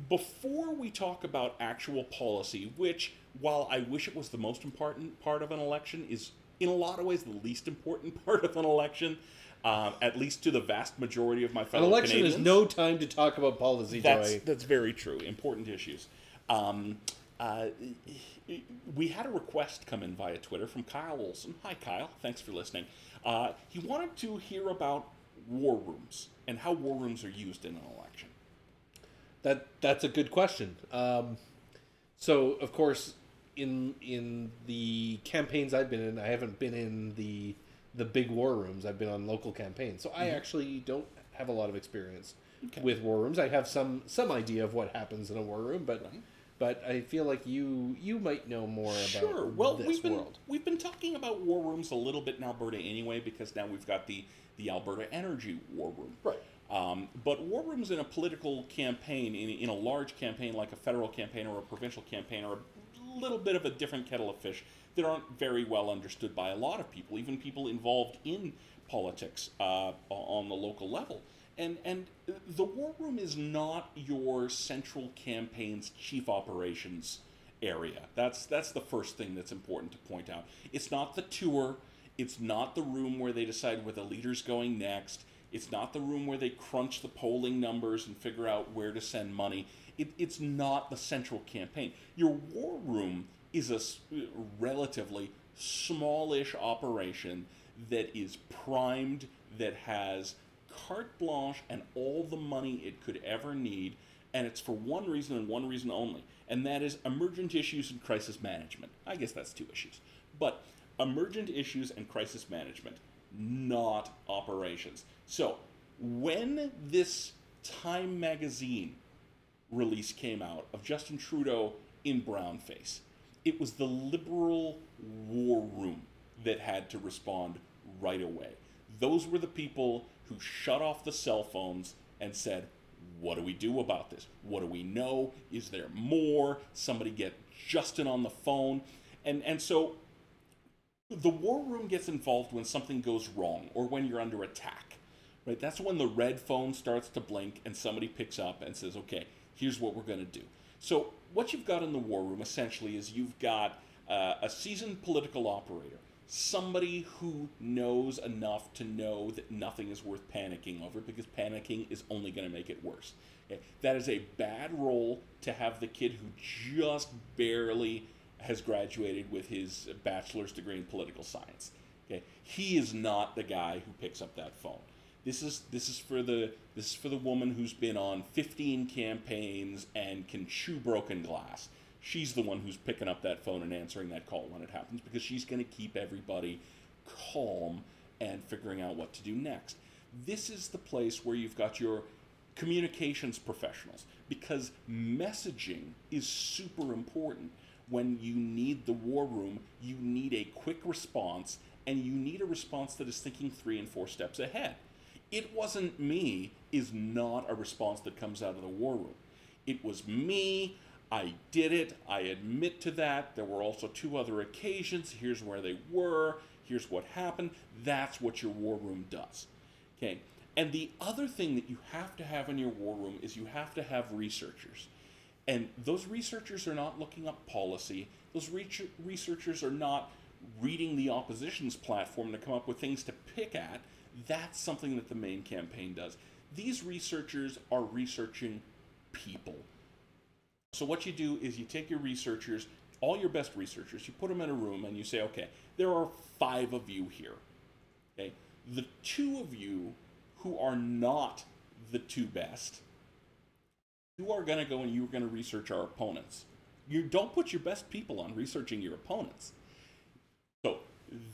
Speaker 2: before we talk about actual policy, which while I wish it was the most important part of an election, is in a lot of ways the least important part of an election. Um, at least to the vast majority of my fellow
Speaker 1: An election
Speaker 2: Canadians.
Speaker 1: is no time to talk about policy,
Speaker 2: That's
Speaker 1: Joey.
Speaker 2: that's very true. Important issues. Um, uh, we had a request come in via Twitter from Kyle Olson. Hi, Kyle. Thanks for listening. Uh, he wanted to hear about war rooms and how war rooms are used in an election.
Speaker 1: That that's a good question. Um, so of course, in in the campaigns I've been in, I haven't been in the the big war rooms. I've been on local campaigns, so I actually don't have a lot of experience
Speaker 2: Okay.
Speaker 1: with war rooms. I have some some idea of what happens in a war room, but
Speaker 2: Right.
Speaker 1: but I feel like you you might know more about Sure.
Speaker 2: Well,
Speaker 1: this
Speaker 2: we've been
Speaker 1: world.
Speaker 2: we've been talking about war rooms a little bit in Alberta anyway, because now we've got the the Alberta Energy War Room.
Speaker 1: Right.
Speaker 2: Um, but war rooms in a political campaign, in, in a large campaign like a federal campaign or a provincial campaign, are a little bit of a different kettle of fish that aren't very well understood by a lot of people, even people involved in politics uh, on the local level. And and the war room is not your central campaign's chief operations area. That's that's the first thing that's important to point out. It's not the tour. It's not the room where they decide where the leader's going next. It's not the room where they crunch the polling numbers and figure out where to send money. It, it's not the central campaign. Your war room is a relatively smallish operation that is primed, that has carte blanche and all the money it could ever need, and it's for one reason and one reason only, and that is emergent issues and crisis management. I guess that's two issues. But emergent issues and crisis management, not operations. So, when this Time magazine release came out of Justin Trudeau in brownface, it was the liberal war room that had to respond right away. Those were the people who shut off the cell phones and said, What do we do about this? What do we know? Is there more? Somebody get Justin on the phone. And, and so the war room gets involved when something goes wrong or when you're under attack. Right? That's when the red phone starts to blink and somebody picks up and says, "Okay, here's what we're going to do." So, what you've got in the war room essentially is you've got uh, a seasoned political operator, somebody who knows enough to know that nothing is worth panicking over because panicking is only going to make it worse. Okay? That is a bad role to have the kid who just barely has graduated with his bachelor's degree in political science. Okay, he is not the guy who picks up that phone. This is this is for the this is for the woman who's been on 15 campaigns and can chew broken glass. She's the one who's picking up that phone and answering that call when it happens because she's going to keep everybody calm and figuring out what to do next. This is the place where you've got your communications professionals because messaging is super important when you need the war room you need a quick response and you need a response that is thinking three and four steps ahead. It wasn't me is not a response that comes out of the war room. It was me. I did it. I admit to that. There were also two other occasions. Here's where they were. Here's what happened. That's what your war room does. Okay? And the other thing that you have to have in your war room is you have to have researchers. And those researchers are not looking up policy. Those reach- researchers are not reading the opposition's platform to come up with things to pick at. That's something that the main campaign does. These researchers are researching people. So what you do is you take your researchers, all your best researchers, you put them in a room and you say, okay, there are five of you here. Okay, the two of you who are not the two best, you are going to go and you're going to research our opponents. You don't put your best people on researching your opponents. So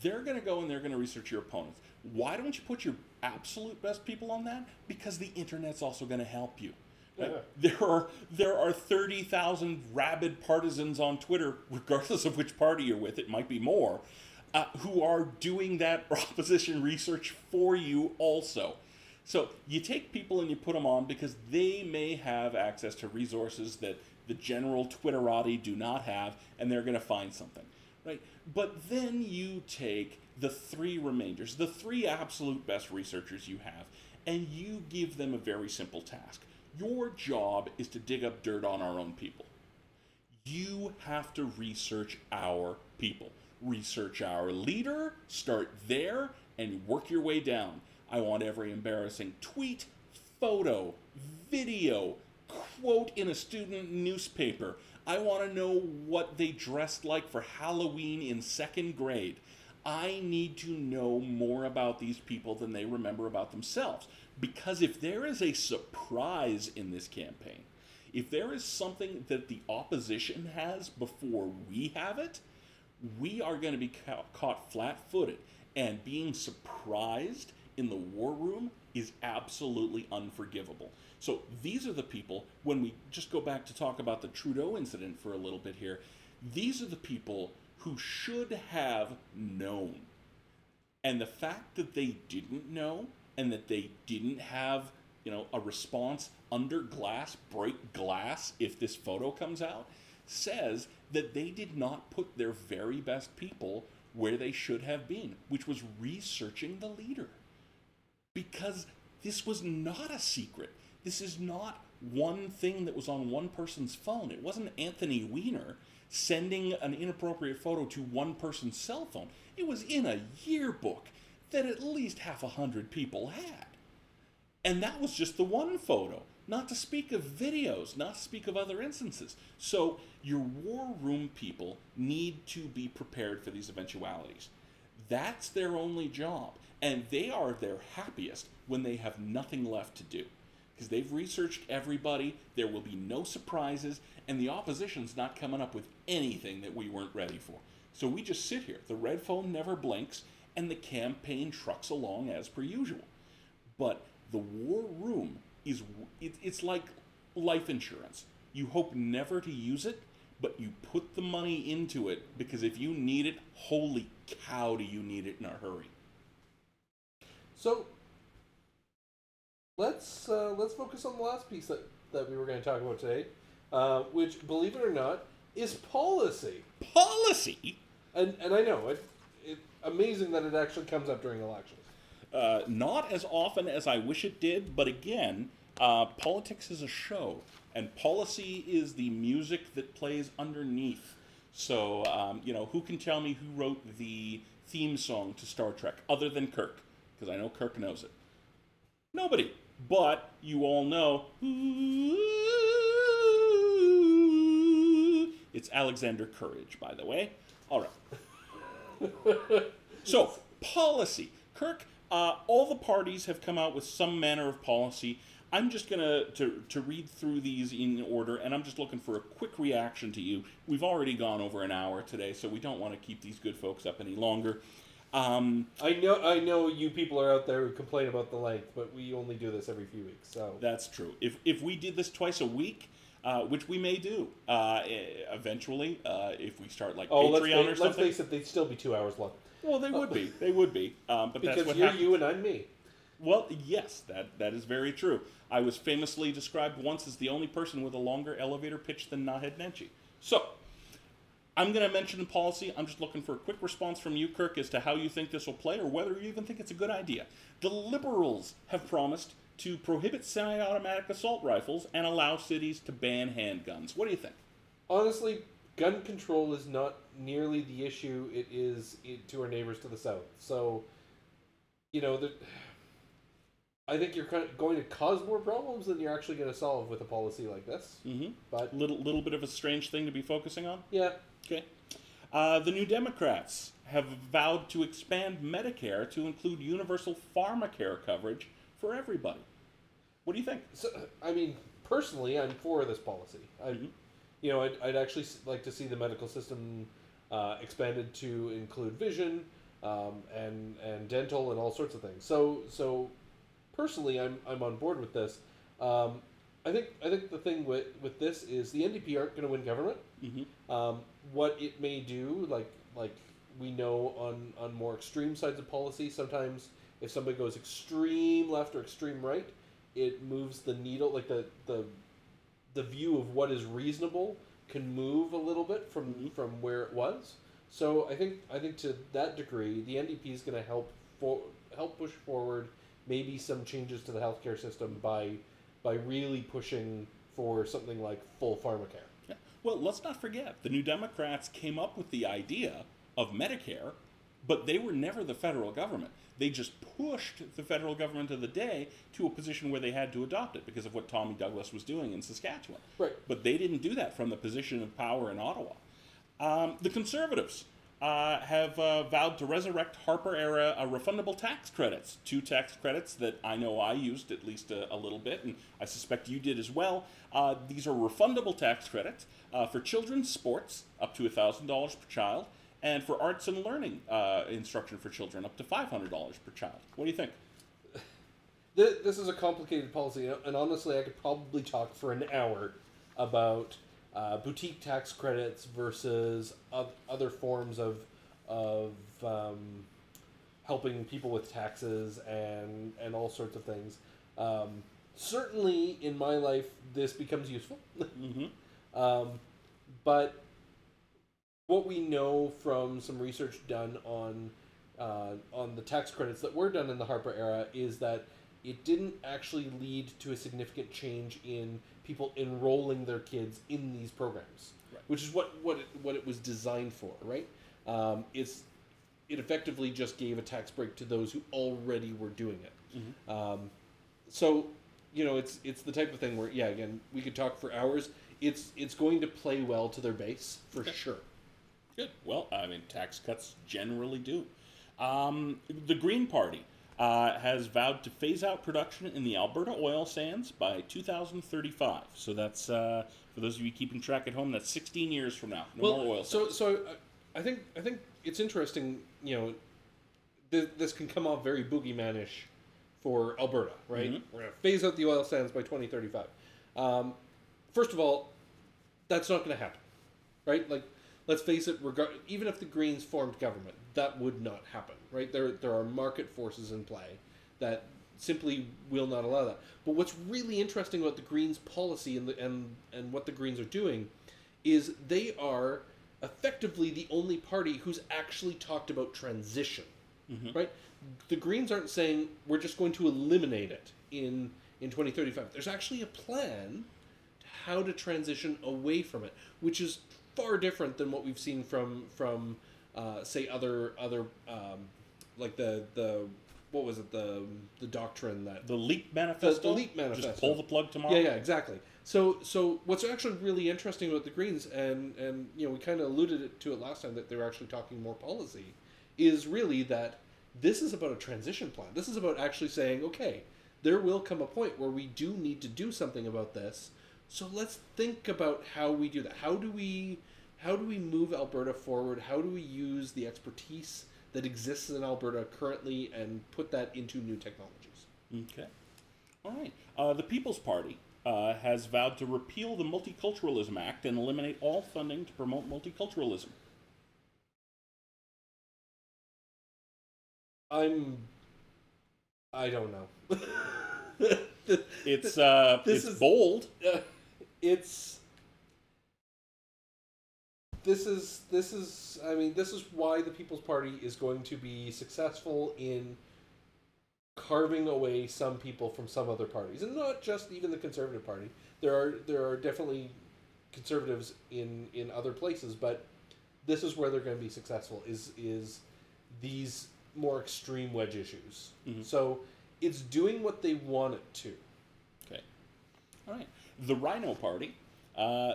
Speaker 2: they're going to go and they're going to research your opponents. Why don't you put your absolute best people on that? Because the internet's also going to help you. Right? There are there are thirty thousand rabid partisans on Twitter, regardless of which party you're with. It might be more, uh, who are doing that opposition research for you also. So you take people and you put them on because they may have access to resources that the general Twitterati do not have, and they're going to find something, right? But then you take the three remainders, the three absolute best researchers you have, and you give them a very simple task. Your job is to dig up dirt on our own people. You have to research our people. Research our leader, start there, and work your way down. I want every embarrassing tweet, photo, video, quote in a student newspaper. I want to know what they dressed like for Halloween in second grade. I need to know more about these people than they remember about themselves. Because if there is a surprise in this campaign, if there is something that the opposition has before we have it, we are going to be ca- caught flat footed. And being surprised in the war room is absolutely unforgivable. So these are the people, when we just go back to talk about the Trudeau incident for a little bit here, these are the people who should have known. And the fact that they didn't know and that they didn't have, you know, a response under glass, break glass if this photo comes out, says that they did not put their very best people where they should have been, which was researching the leader because this was not a secret. This is not one thing that was on one person's phone. It wasn't Anthony Weiner sending an inappropriate photo to one person's cell phone. It was in a yearbook that at least half a hundred people had. And that was just the one photo, not to speak of videos, not to speak of other instances. So, your war room people need to be prepared for these eventualities. That's their only job. And they are their happiest when they have nothing left to do. Because they've researched everybody, there will be no surprises, and the opposition's not coming up with anything that we weren't ready for. So we just sit here. The red phone never blinks, and the campaign trucks along as per usual. But the war room is it, it's like life insurance. You hope never to use it, but you put the money into it because if you need it, holy cow, do you need it in a hurry.
Speaker 1: So let's uh, let's focus on the last piece that, that we were going to talk about today, uh, which, believe it or not, is policy.
Speaker 2: Policy?
Speaker 1: And and I know it, it amazing that it actually comes up during elections.
Speaker 2: Uh, not as often as I wish it did, but again, uh, politics is a show, and policy is the music that plays underneath. So, um, you know, who can tell me who wrote the theme song to Star Trek other than Kirk? Because I know Kirk knows it. Nobody. But you all know. It's Alexander Courage, by the way. All right. so, policy. Kirk, uh, all the parties have come out with some manner of policy. I'm just going to to read through these in order, and I'm just looking for a quick reaction to you. We've already gone over an hour today, so we don't want to keep these good folks up any longer. Um,
Speaker 1: I know I know you people are out there who complain about the length, but we only do this every few weeks. So
Speaker 2: that's true. If if we did this twice a week, uh, which we may do uh, eventually, uh, if we start like
Speaker 1: oh,
Speaker 2: Patreon
Speaker 1: let's,
Speaker 2: or something.
Speaker 1: Let's face it, they'd still be two hours long.
Speaker 2: Well, they would be. They would be. Um, but
Speaker 1: because
Speaker 2: that's what
Speaker 1: you're you and I'm me.
Speaker 2: Well, yes, that that is very true. I was famously described once as the only person with a longer elevator pitch than Naheed Nenshi. So, I'm going to mention the policy. I'm just looking for a quick response from you, Kirk, as to how you think this will play or whether you even think it's a good idea. The Liberals have promised to prohibit semi automatic assault rifles and allow cities to ban handguns. What do you think?
Speaker 1: Honestly, gun control is not nearly the issue it is to our neighbors to the south. So, you know, the, I think you're going to cause more problems than you're actually going to solve with a policy like this.
Speaker 2: Mm-hmm.
Speaker 1: But
Speaker 2: little little bit of a strange thing to be focusing on.
Speaker 1: Yeah.
Speaker 2: Okay. Uh, the New Democrats have vowed to expand Medicare to include universal pharmacare coverage for everybody. What do you think?
Speaker 1: So, I mean, personally, I'm for this policy. I, mm-hmm. you know, I'd, I'd actually like to see the medical system uh, expanded to include vision um, and and dental and all sorts of things. So so personally, I'm I'm on board with this. Um, I think I think the thing with with this is the NDP aren't going to win government.
Speaker 2: Mm-hmm.
Speaker 1: Um, what it may do, like like we know on on more extreme sides of policy, sometimes if somebody goes extreme left or extreme right, it moves the needle like the the the view of what is reasonable can move a little bit from
Speaker 2: Mhm.
Speaker 1: from where it was. So I think I think to that degree, the NDP is going to help for help push forward maybe some changes to the healthcare system by by really pushing for something like full pharmacare.
Speaker 2: Yeah. Well, let's not forget the New Democrats came up with the idea of Medicare, but they were never the federal government. They just pushed the federal government of the day to a position where they had to adopt it because of what Tommy Douglas was doing in Saskatchewan.
Speaker 1: Right.
Speaker 2: But they didn't do that from the position of power in Ottawa. Um, the Conservatives uh, have uh, vowed to resurrect Harper era uh, refundable tax credits. Two tax credits that I know I used at least a, a little bit, and I suspect you did as well. Uh, these are refundable tax credits uh, for children's sports, up to $1,000 per child, and for arts and learning uh, instruction for children, up to $500 per child. What do you think?
Speaker 1: This is a complicated policy, and honestly, I could probably talk for an hour about uh, boutique tax credits versus other forms of of um, helping people with taxes and and all sorts of things. Um, certainly, in my life, this becomes useful.
Speaker 2: Mm-hmm.
Speaker 1: Um, but what we know from some research done on uh, on the tax credits that were done in the Harper era is that it didn't actually lead to a significant change in people enrolling their kids in these programs,
Speaker 2: Right.
Speaker 1: which is what what it, what it was designed for, right? Um, it's it effectively just gave a tax break to those who already were doing it.
Speaker 2: Mhm.
Speaker 1: Um, so you know, it's it's the type of thing where yeah, again, we could talk for hours. It's it's going to play well to their base for
Speaker 2: Okay.
Speaker 1: sure.
Speaker 2: Good. Well, I mean, tax cuts generally do. Um, the Green Party uh, has vowed to phase out production in the Alberta oil sands by 2035. So that's uh, for those of you keeping track at home. That's 16 years from now. No more oil
Speaker 1: so
Speaker 2: sands.
Speaker 1: so uh, I think I think it's interesting. You know, th- this can come off very boogeymanish for Alberta, right?
Speaker 2: Mhm.
Speaker 1: We're gonna phase out the oil sands by 2035. Um, first of all, that's not going to happen, right? Like, let's face it. Regard even if the Greens formed government, that would not happen, right? There there are market forces in play that simply will not allow that. But what's really interesting about the Greens policy and the, and and what the Greens are doing is they are effectively the only party who's actually talked about transition.
Speaker 2: Mhm.
Speaker 1: Right? The Greens aren't saying we're just going to eliminate it in in 2035. There's actually a plan to how to transition away from it, which is far different than what we've seen from from uh, say other other um, like the the what was it the the doctrine that
Speaker 2: The Leap Manifesto.
Speaker 1: the Leap Manifesto.
Speaker 2: Just pull the plug tomorrow.
Speaker 1: yeah, yeah, exactly. So, so what's actually really interesting about the Greens, and and you know, we kind of alluded to it last time that they were actually talking more policy, is really that this is about a transition plan. This is about actually saying, okay, there will come a point where we do need to do something about this. So let's think about how we do that. How do we how do we move Alberta forward? How do we use the expertise that exists in Alberta currently and put that into new technologies?
Speaker 2: Okay. All right. Uh, the People's Party uh, has vowed to repeal the Multiculturalism Act and eliminate all funding to promote multiculturalism.
Speaker 1: I'm. I don't know.
Speaker 2: It's uh,
Speaker 1: This
Speaker 2: it's
Speaker 1: is-
Speaker 2: bold.
Speaker 1: Uh, it's. This is this is I mean this is why the People's Party is going to be successful in carving away some people from some other parties, and not just even the Conservative Party. There are there are definitely conservatives in in other places, but this is where they're going to be successful. Is is these more extreme wedge issues?
Speaker 2: Mhm.
Speaker 1: So it's doing what they want it to.
Speaker 2: Okay. All right. The Rhino Party uh,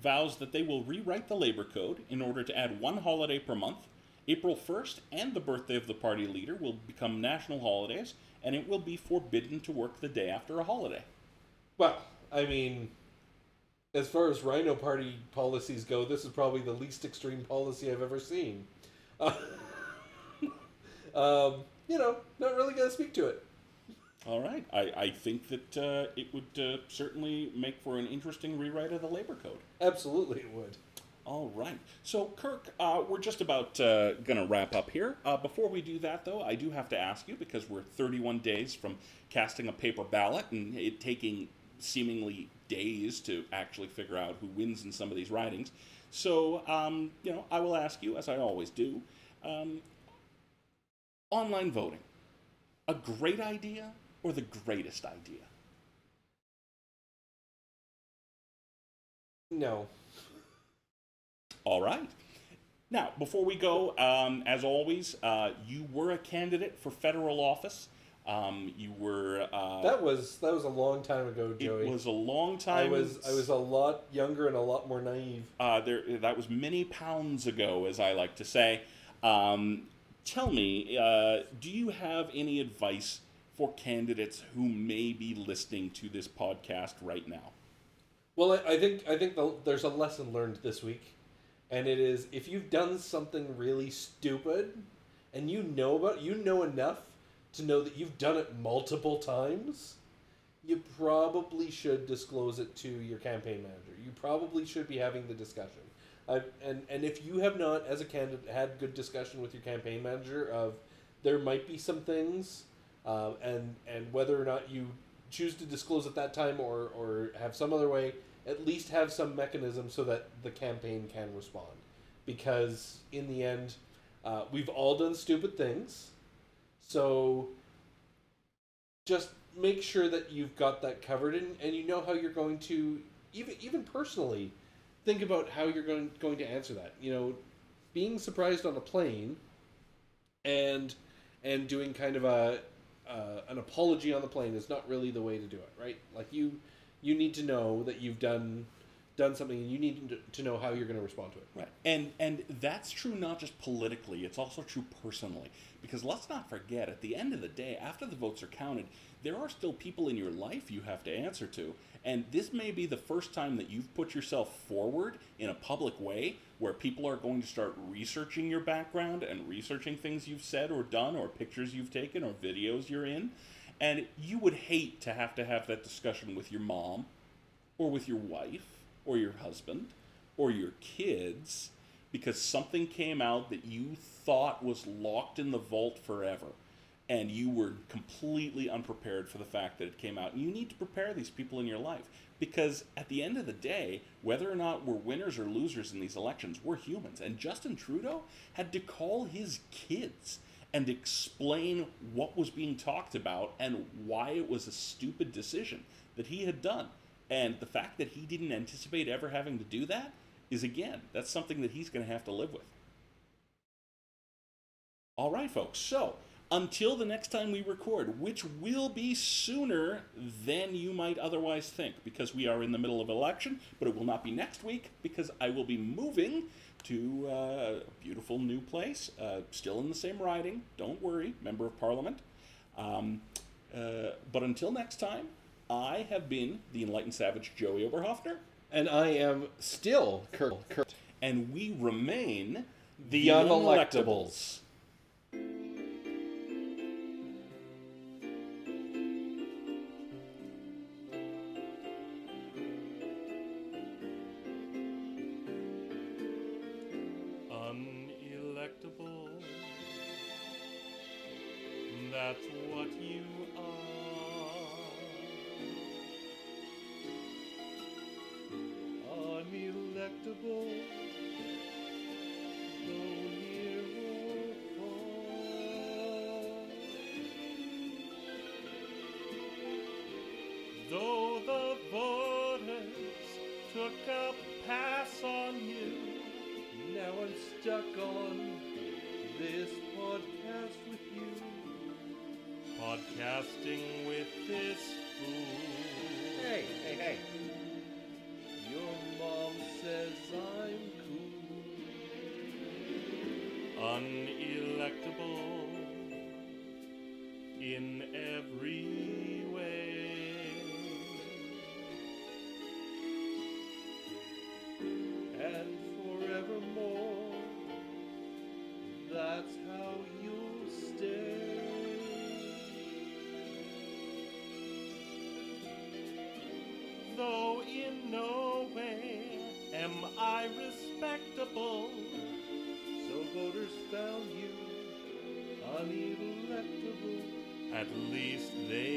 Speaker 2: vows that they will rewrite the labor code in order to add one holiday per month. April 1st and the birthday of the party leader will become national holidays, and it will be forbidden to work the day after a holiday.
Speaker 1: Well, I mean, as far as Rhino Party policies go, this is probably the least extreme policy I've ever seen. Uh, um, you know, not really going to speak to it.
Speaker 2: All right. I, I think that uh, it would uh, certainly make for an interesting rewrite of the labor code.
Speaker 1: Absolutely, it would.
Speaker 2: All right. So, Kirk, uh, we're just about uh, going to wrap up here. Uh, before we do that, though, I do have to ask you because we're 31 days from casting a paper ballot and it taking seemingly days to actually figure out who wins in some of these ridings. So, um, you know, I will ask you, as I always do, um, online voting, a great idea or the greatest idea?
Speaker 1: No.
Speaker 2: All right. Now, before we go, um, as always, uh, you were a candidate for federal office. Um, you were. Uh,
Speaker 1: That was that was a long time ago, Joey.
Speaker 2: it was a long time.
Speaker 1: I was I was a lot younger and a lot more naive.
Speaker 2: Uh, there, that was many pounds ago, as I like to say. Um, tell me, uh, do you have any advice for candidates who may be listening to this podcast right now?
Speaker 1: Well, I, I think I think the, there's a lesson learned this week, and it is if you've done something really stupid, and you know about you know enough to know that you've done it multiple times, you probably should disclose it to your campaign manager. You probably should be having the discussion. I, and and if you have not, as a candidate, had good discussion with your campaign manager of there might be some things, uh, and and whether or not you choose to disclose at that time or or have some other way, at least have some mechanism so that the campaign can respond, because in the end, uh, we've all done stupid things, so just make sure that you've got that covered and, and you know how you're going to even even personally think about how you're going going to answer that. You know, being surprised on a plane and and doing kind of a uh, an apology on the plane is not really the way to do it, right? Like you you need to know that you've done done something and you need to, know how you're going to respond to it.
Speaker 2: Right. And and that's true not just politically, it's also true personally. Because let's not forget, at the end of the day, after the votes are counted, there are still people in your life you have to answer to. And this may be the first time that you've put yourself forward in a public way where people are going to start researching your background and researching things you've said or done or pictures you've taken or videos you're in. And you would hate to have to have that discussion with your mom or with your wife or your husband or your kids because something came out that you thought was locked in the vault forever and you were completely unprepared for the fact that it came out. And you need to prepare these people in your life because at the end of the day, whether or not we're winners or losers in these elections, we're humans. And Justin Trudeau had to call his kids and explain what was being talked about and why it was a stupid decision that he had done. And the fact that he didn't anticipate ever having to do that is, again, that's something that he's going to have to live with. All right, folks. So, until the next time we record, which will be sooner than you might otherwise think, because we are in the middle of election, but it will not be next week because I will be moving to uh, a beautiful new place, uh, still in the same riding. Don't worry, member of parliament. Um, uh, but until next time, I have been the enlightened savage Joey Oberhoffner,
Speaker 1: And I am still Kirk. Kirk.
Speaker 2: and we remain the,
Speaker 1: The
Speaker 2: unelectables.
Speaker 3: unelectable.
Speaker 2: Least they